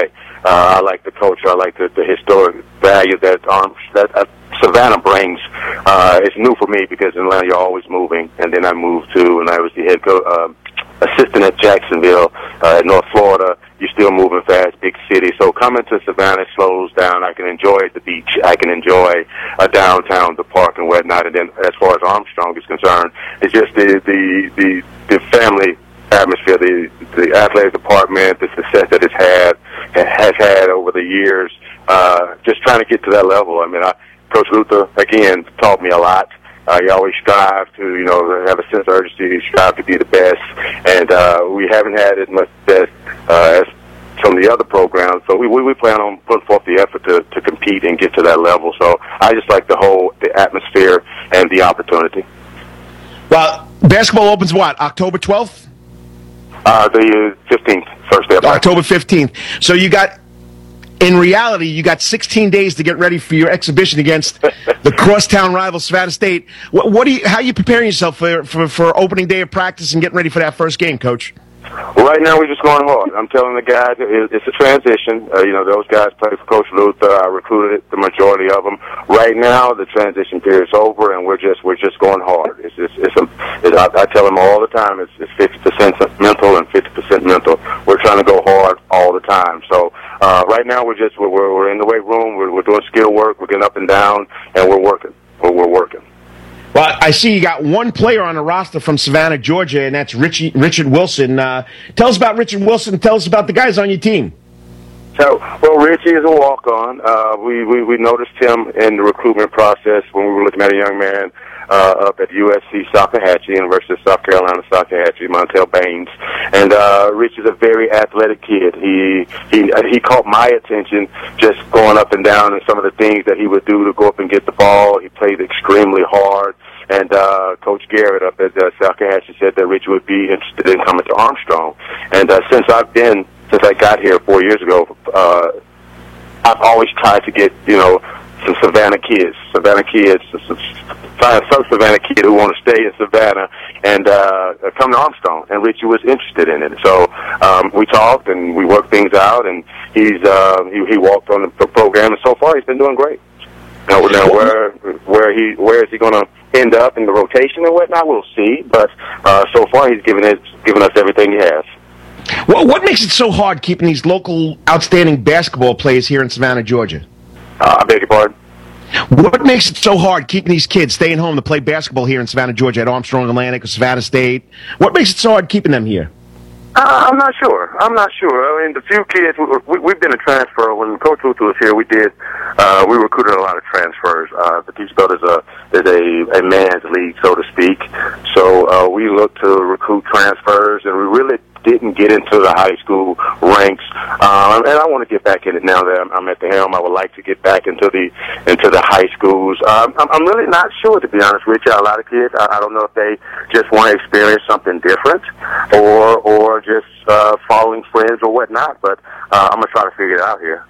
Uh, I like the culture. I like the, the historic value that um, that uh, Savannah brings. Uh, it's new for me because in Atlanta you're always moving, and then I moved to, and I was the head coach. Uh, assistant at Jacksonville, uh, North Florida. You're still moving fast, big city. So coming to Savannah slows down. I can enjoy the beach. I can enjoy uh, downtown, the park and whatnot. And then as far as Armstrong is concerned, it's just the the the, the family atmosphere, the the athletic department, the success that it's had has had over the years. Uh, just trying to get to that level. I mean, I, Coach Luther again taught me a lot. Uh, you always strive to, you know, have a sense of urgency, strive to be the best, and uh, we haven't had as much best uh, as some of the other programs. So we, we we plan on putting forth the effort to to compete and get to that level. So I just like the whole the atmosphere and the opportunity. Well, basketball opens what October twelfth, Uh, the fifteenth, first day of. October fifteenth. So you got. In reality, you got 16 days to get ready for your exhibition against the crosstown rival Savannah State. What, what do you? How are you preparing yourself for, for for opening day of practice and getting ready for that first game, Coach? Right now, we're just going hard. I'm telling the guys it's a transition. Uh, you know, those guys play for Coach Luther. I recruited the majority of them. Right now, the transition period's over, and we're just we're just going hard. It's it's, it's, a, it's I, I tell them all the time. It's it's 50 percent mental and 50 percent mental. We're trying to go hard all the time. So uh, right now, we're just we're we're in the weight room. We're we're doing skill work. We're getting up and down, and we're working. We're, we're working. Well, I see you got one player on the roster from Savannah, Georgia, and that's Richie, Richard Wilson. Uh, tell us about Richard Wilson. Tell us about the guys on your team. So, well, Richie is a walk-on. Uh, we, we we noticed him in the recruitment process when we were looking at a young man uh, up at USC Salkehatchie, University of South Carolina Salkehatchie, Montel Baines, and uh, Rich is a very athletic kid. He he uh, he caught my attention just going up and down and some of the things that he would do to go up and get the ball. He played extremely hard. And uh, Coach Garrett up at uh, Salkehatchie said that Rich would be interested in coming to Armstrong. And uh, since I've been, since I got here four years ago, uh, I've always tried to get, you know, some Savannah kids, Savannah kids, find some Savannah kid who want to stay in Savannah and uh, come to Armstrong. And Richie was interested in it. So um, we talked and we worked things out, and he's uh, he, he walked on the program, and so far he's been doing great. Now, now where where he where is he going to end up in the rotation and whatnot? We'll see. But uh, so far he's given it given us everything he has. Well, what makes it so hard keeping these local outstanding basketball players here in Savannah, Georgia? Uh, I beg your pardon? What makes it so hard keeping these kids staying home to play basketball here in Savannah, Georgia, at Armstrong Atlantic or Savannah State? What makes it so hard keeping them here? Uh, I'm not sure. I'm not sure. I mean, the few kids we, we've been a transfer. When Coach Luther was here, we did. Uh, we recruited a lot of transfers. Uh, the Peach Belt is a is a, a man's league, so to speak. So uh, we look to recruit transfers, and we really didn't get into the high school ranks, um, and I want to get back in it now that I'm, I'm at the helm. I would like to get back into the into the high schools. Um, I'm, I'm really not sure, to be honest with you. A lot of kids, I, I don't know if they just want to experience something different, or or just uh, following friends or whatnot. But uh, I'm gonna try to figure it out here.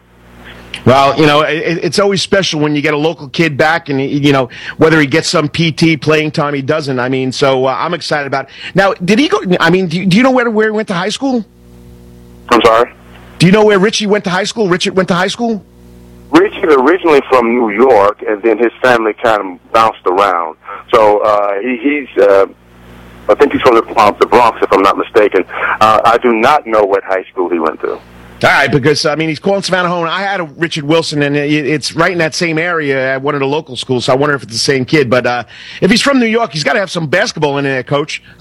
Well, you know, it, it's always special when you get a local kid back, and you know whether he gets some PT playing time, he doesn't. I mean, so uh, I'm excited about. It. Now, did he go? I mean, do you, do you know where where he went to high school? I'm sorry. Do you know where Richie went to high school? Richard went to high school. Richie's originally from New York, and then his family kind of bounced around. So uh, he, he's. Uh, I think he's from the, uh, the Bronx, if I'm not mistaken. Uh, I do not know what high school he went to. All right, because I mean he's calling Savannah home. I had a Richard Wilson, and it's right in that same area at one of the local schools. So I wonder if it's the same kid. But uh, if he's from New York, he's got to have some basketball in there, Coach.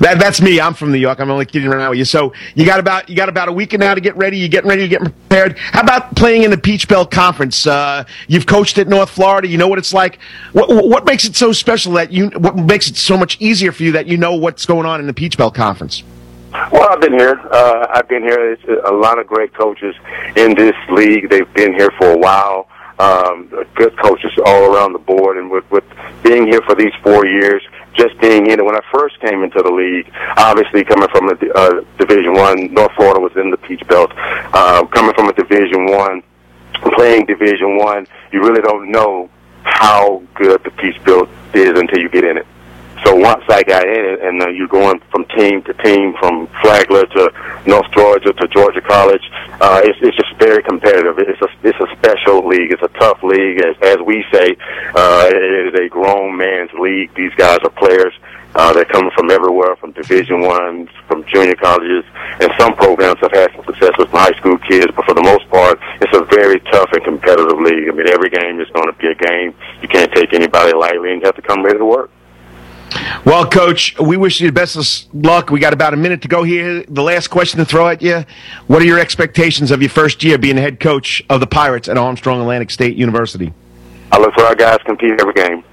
that, that's me. I'm from New York. I'm only kidding around with you. So you got about you got about a week now to get ready. You're getting ready to get prepared. How about playing in the Peach Belt Conference? Uh, you've coached at North Florida. You know what it's like. What, what makes it so special that you? What makes it so much easier for you that you know what's going on in the Peach Belt Conference? Well, I've been here. Uh, I've been here. It's a lot of great coaches in this league. They've been here for a while. Um, good coaches all around the board, and with, with being here for these four years, just being in it. When I first came into the league, obviously coming from a uh, Division One, North Florida was in the Peach Belt. Uh, coming from a Division One, playing Division One, you really don't know how good the Peach Belt is until you get in it. So once I got in it, and uh, you're going from team to team, from Flagler to North Georgia to Georgia College, uh, it's, it's just very competitive. It's a it's a special league. It's a tough league, as as we say. Uh, it is a grown man's league. These guys are players. Uh, they're coming from everywhere, from Division One, from junior colleges, and some programs have had some success with high school kids. But for the most part, it's a very tough and competitive league. I mean, every game is going to be a game. You can't take anybody lightly, and you have to come ready to work. Well, Coach, we wish you the best of luck. We got about a minute to go here. The last question to throw at you: What are your expectations of your first year being head coach of the Pirates at Armstrong Atlantic State University? I look for our guys to compete every game.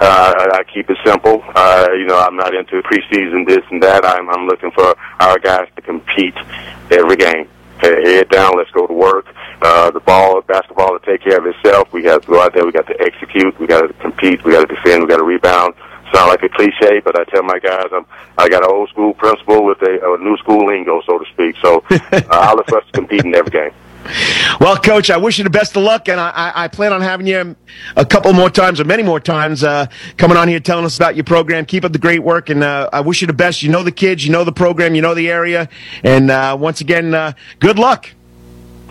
Uh, I keep it simple. Uh, you know, I'm not into preseason this and that. I'm, I'm looking for our guys to compete every game. Head down, let's go to work. Uh, the ball, basketball, to take care of itself. We got to go out there. We got to execute. We got to compete. We got to defend. We got to rebound sound like a cliche, but I tell my guys I'm I got an old school principle with a, a new school lingo, so to speak. So uh, I look for us to compete in every game. Well, Coach, I wish you the best of luck, and I, I, plan on having you a couple more times, or many more times, uh, coming on here telling us about your program. Keep up the great work, and uh, I wish you the best. You know the kids, you know the program, you know the area, and uh, once again, uh, good luck.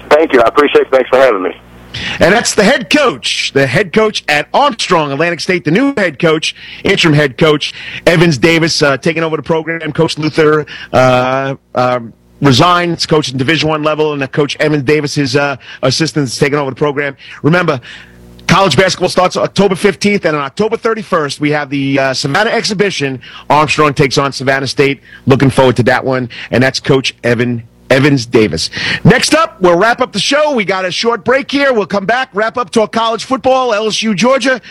Thank you. I appreciate it. Thanks for having me. And that's the head coach, the head coach at Armstrong Atlantic State, the new head coach, interim head coach, Evans Davis, uh, taking over the program. Coach Luther uh, uh, resigned. It's coaching Division One level, and Coach Evans Davis, his uh, assistant, is taking over the program. Remember, College basketball starts October 15th, and on October 31st, we have the uh, Savannah exhibition. Armstrong takes on Savannah State. Looking forward to that one. And that's Coach Evan Evans Davis. Next up, we'll wrap up the show. We got a short break here. We'll come back, wrap up to college football, LSU, Georgia.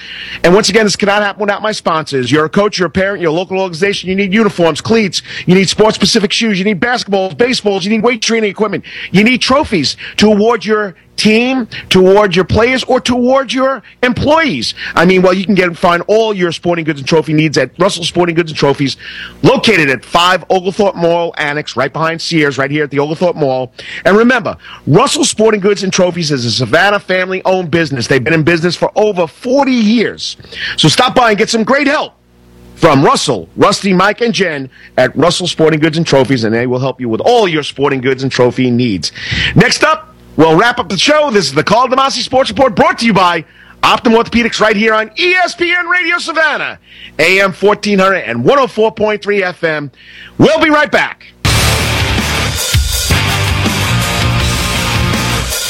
And once again, this cannot happen without my sponsors. You're a coach, you're a parent, you're a local organization. You need uniforms, cleats, you need sports specific shoes, you need basketballs, baseballs, you need weight training equipment, you need trophies to award your team, towards your players, or towards your employees. I mean, well, you can get and find all your sporting goods and trophy needs at Russell Sporting Goods and Trophies, located at 5 Oglethorpe Mall Annex, right behind Sears, right here at the Oglethorpe Mall. And remember, Russell Sporting Goods and Trophies is a Savannah family owned business. They've been in business for over 40 years. So stop by and get some great help from Russell, Rusty, Mike, and Jen at Russell Sporting Goods and Trophies, and they will help you with all your sporting goods and trophy needs. Next up, we'll wrap up the show. This is the Karl DeMasi Sports Report brought to you by Optim Orthopedics right here on ESPN Radio Savannah, AM 1400 and 104.3 FM. We'll be right back.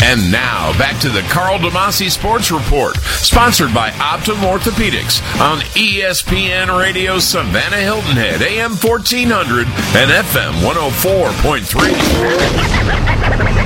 And now back to the Karl DeMasi Sports Report, sponsored by Optim Orthopedics on ESPN Radio Savannah Hilton Head, AM 1400 and FM 104.3.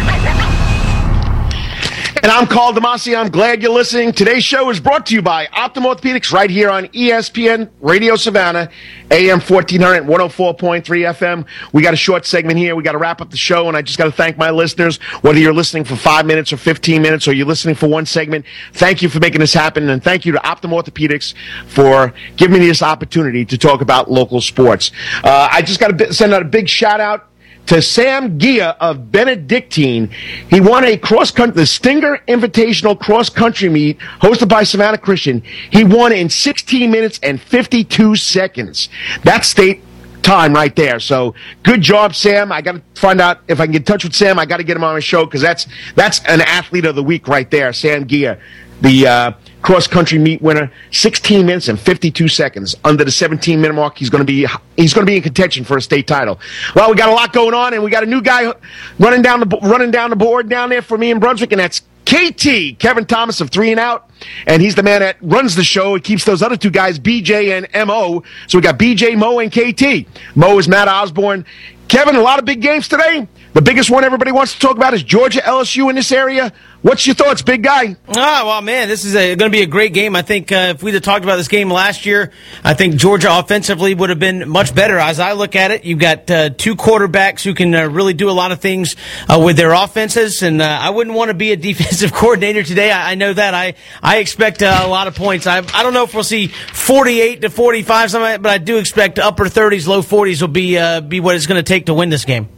And I'm Karl DeMasi. I'm glad you're listening. Today's show is brought to you by Optim Orthopedics right here on ESPN Radio Savannah, AM 1400, 104.3 FM. We got a short segment here. We got to wrap up the show, and I just got to thank my listeners, whether you're listening for five minutes or 15 minutes, or you're listening for one segment. Thank you for making this happen, and thank you to Optim Orthopedics for giving me this opportunity to talk about local sports. Uh, I just got to send out a big shout out to Sam Gia of Benedictine. He won a cross country, the Stinger Invitational cross country meet hosted by Savannah Christian. He won in 16 minutes and 52 seconds. That's state time right there. So good job, Sam. I got to find out if I can get in touch with Sam. I got to get him on my show because that's that's an athlete of the week right there, Sam Gia, the uh, cross country meet winner, 16 minutes and 52 seconds under the 17 minute mark. He's going to be he's going to be in contention for a state title. Well, we got a lot going on, and we got a new guy running down the running down the board down there for me in Brunswick, and that's KT Kevin Thomas of Three and Out, and he's the man that runs the show. He keeps those other two guys, BJ and Mo. So we got BJ, Mo, and KT. Mo is Matt Osborne. Kevin, a lot of big games today. The biggest one everybody wants to talk about is Georgia LSU in this area. What's your thoughts, big guy? Ah, well, man, this is going to be a great game. I think uh, if we'd have talked about this game last year, I think Georgia offensively would have been much better. As I look at it, you've got uh, two quarterbacks who can uh, really do a lot of things uh, with their offenses, and uh, I wouldn't want to be a defensive coordinator today. I, I know that. I I expect uh, a lot of points. I I don't know if we'll see forty-eight to forty-five, something, but I do expect upper thirties, low forties will be be what it's going to take to win this game.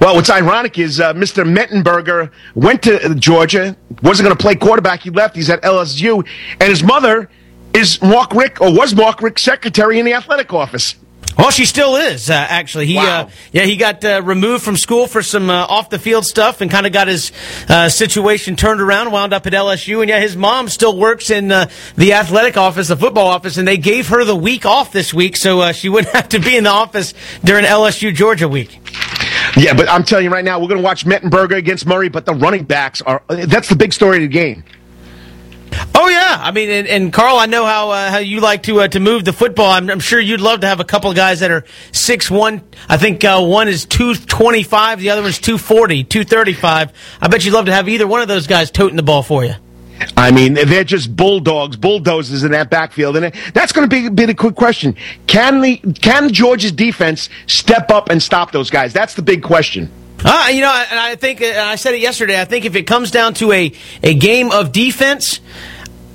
Well, what's ironic is uh, Mr. Mettenberger went to Georgia, wasn't going to play quarterback. He left. He's at LSU, and his mother is Mark Richt or was Mark Richt's secretary in the athletic office. Well, she still is uh, actually. He, wow. uh, yeah, he got uh, removed from school for some uh, off the field stuff and kind of got his uh, situation turned around. Wound up at LSU, and yeah, his mom still works in uh, the athletic office, the football office, and they gave her the week off this week, so she wouldn't have to be in the office during LSU Georgia week. Yeah, but I'm telling you right now, we're going to watch Mettenberger against Murray, but the running backs are that's the big story of the game. Oh yeah, I mean, and, and Karl, I know how uh, how you like to uh, to move the football. I'm, I'm, sure you'd love to have a couple of guys that are six one. I think uh, one is two twenty five, the other one's 240, 235. I bet you'd love to have either one of those guys toting the ball for you. I mean, they're just bulldogs, bulldozers in that backfield, and that's going to be, be the quick question: Can the can Georgia's defense step up and stop those guys? That's the big question. Uh, you know, and I think, and I said it yesterday, I think if it comes down to a, a game of defense,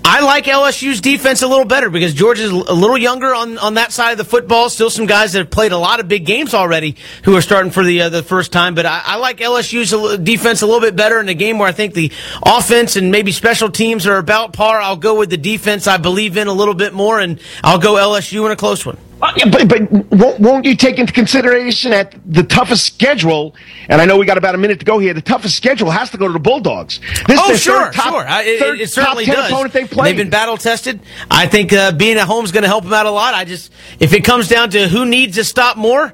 I like LSU's defense a little better because Georgia's a little younger on, on that side of the football. Still some guys that have played a lot of big games already who are starting for the uh, the first time. But I, I, like LSU's defense a little bit better in a game where I think the offense and maybe special teams are about par. I'll go with the defense I believe in a little bit more, and I'll go LSU in a close one. Uh, yeah, but, but won't, won't, you take into consideration that the toughest schedule, and I know we got about a minute to go here, the toughest schedule has to go to the Bulldogs. This oh, sure, top, sure. It, it, certainly does. Opponent they've, they've been battle tested. I think uh, being at home is going to help them out a lot. I just, if it comes down to who needs to stop more,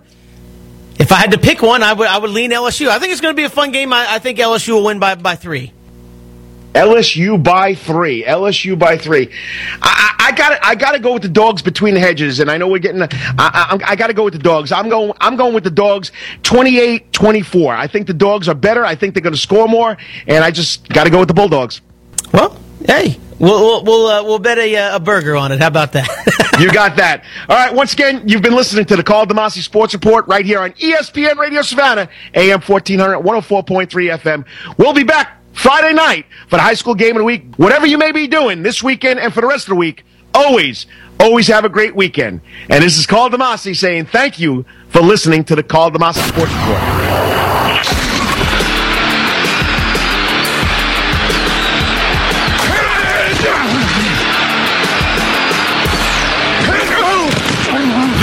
if I had to pick one, I would I would lean LSU. I think it's going to be a fun game. I, I think LSU will win by, by three. LSU by three. LSU by three. I, got I got to go with the dogs between the hedges, and I know we're getting. I, I, I got to go with the dogs. I'm going. I'm going with the dogs. 28-24. I think the dogs are better. I think they're going to score more, and I just got to go with the Bulldogs. Well, hey, we'll we'll we'll, uh, we'll bet a, uh, a burger on it. How about that? you got that. All right. Once again, you've been listening to the Karl DeMasi Sports Report right here on ESPN Radio Savannah, AM 1400, 104.3 FM. We'll be back Friday night for the high school game of the week. Whatever you may be doing this weekend and for the rest of the week, always, always have a great weekend. And this is Karl DeMasi saying thank you for listening to the Karl DeMasi Sports Report.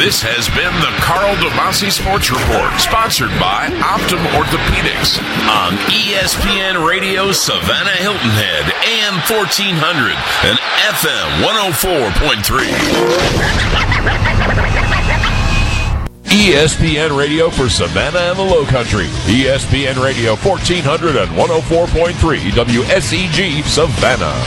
This has been the Karl DeMasi Sports Report, sponsored by Optim Orthopedics on ESPN Radio Savannah Hilton Head, AM 1400 and FM 104.3. ESPN Radio for Savannah and the Low Country. ESPN Radio 1400 and 104.3 WSEG Savannah.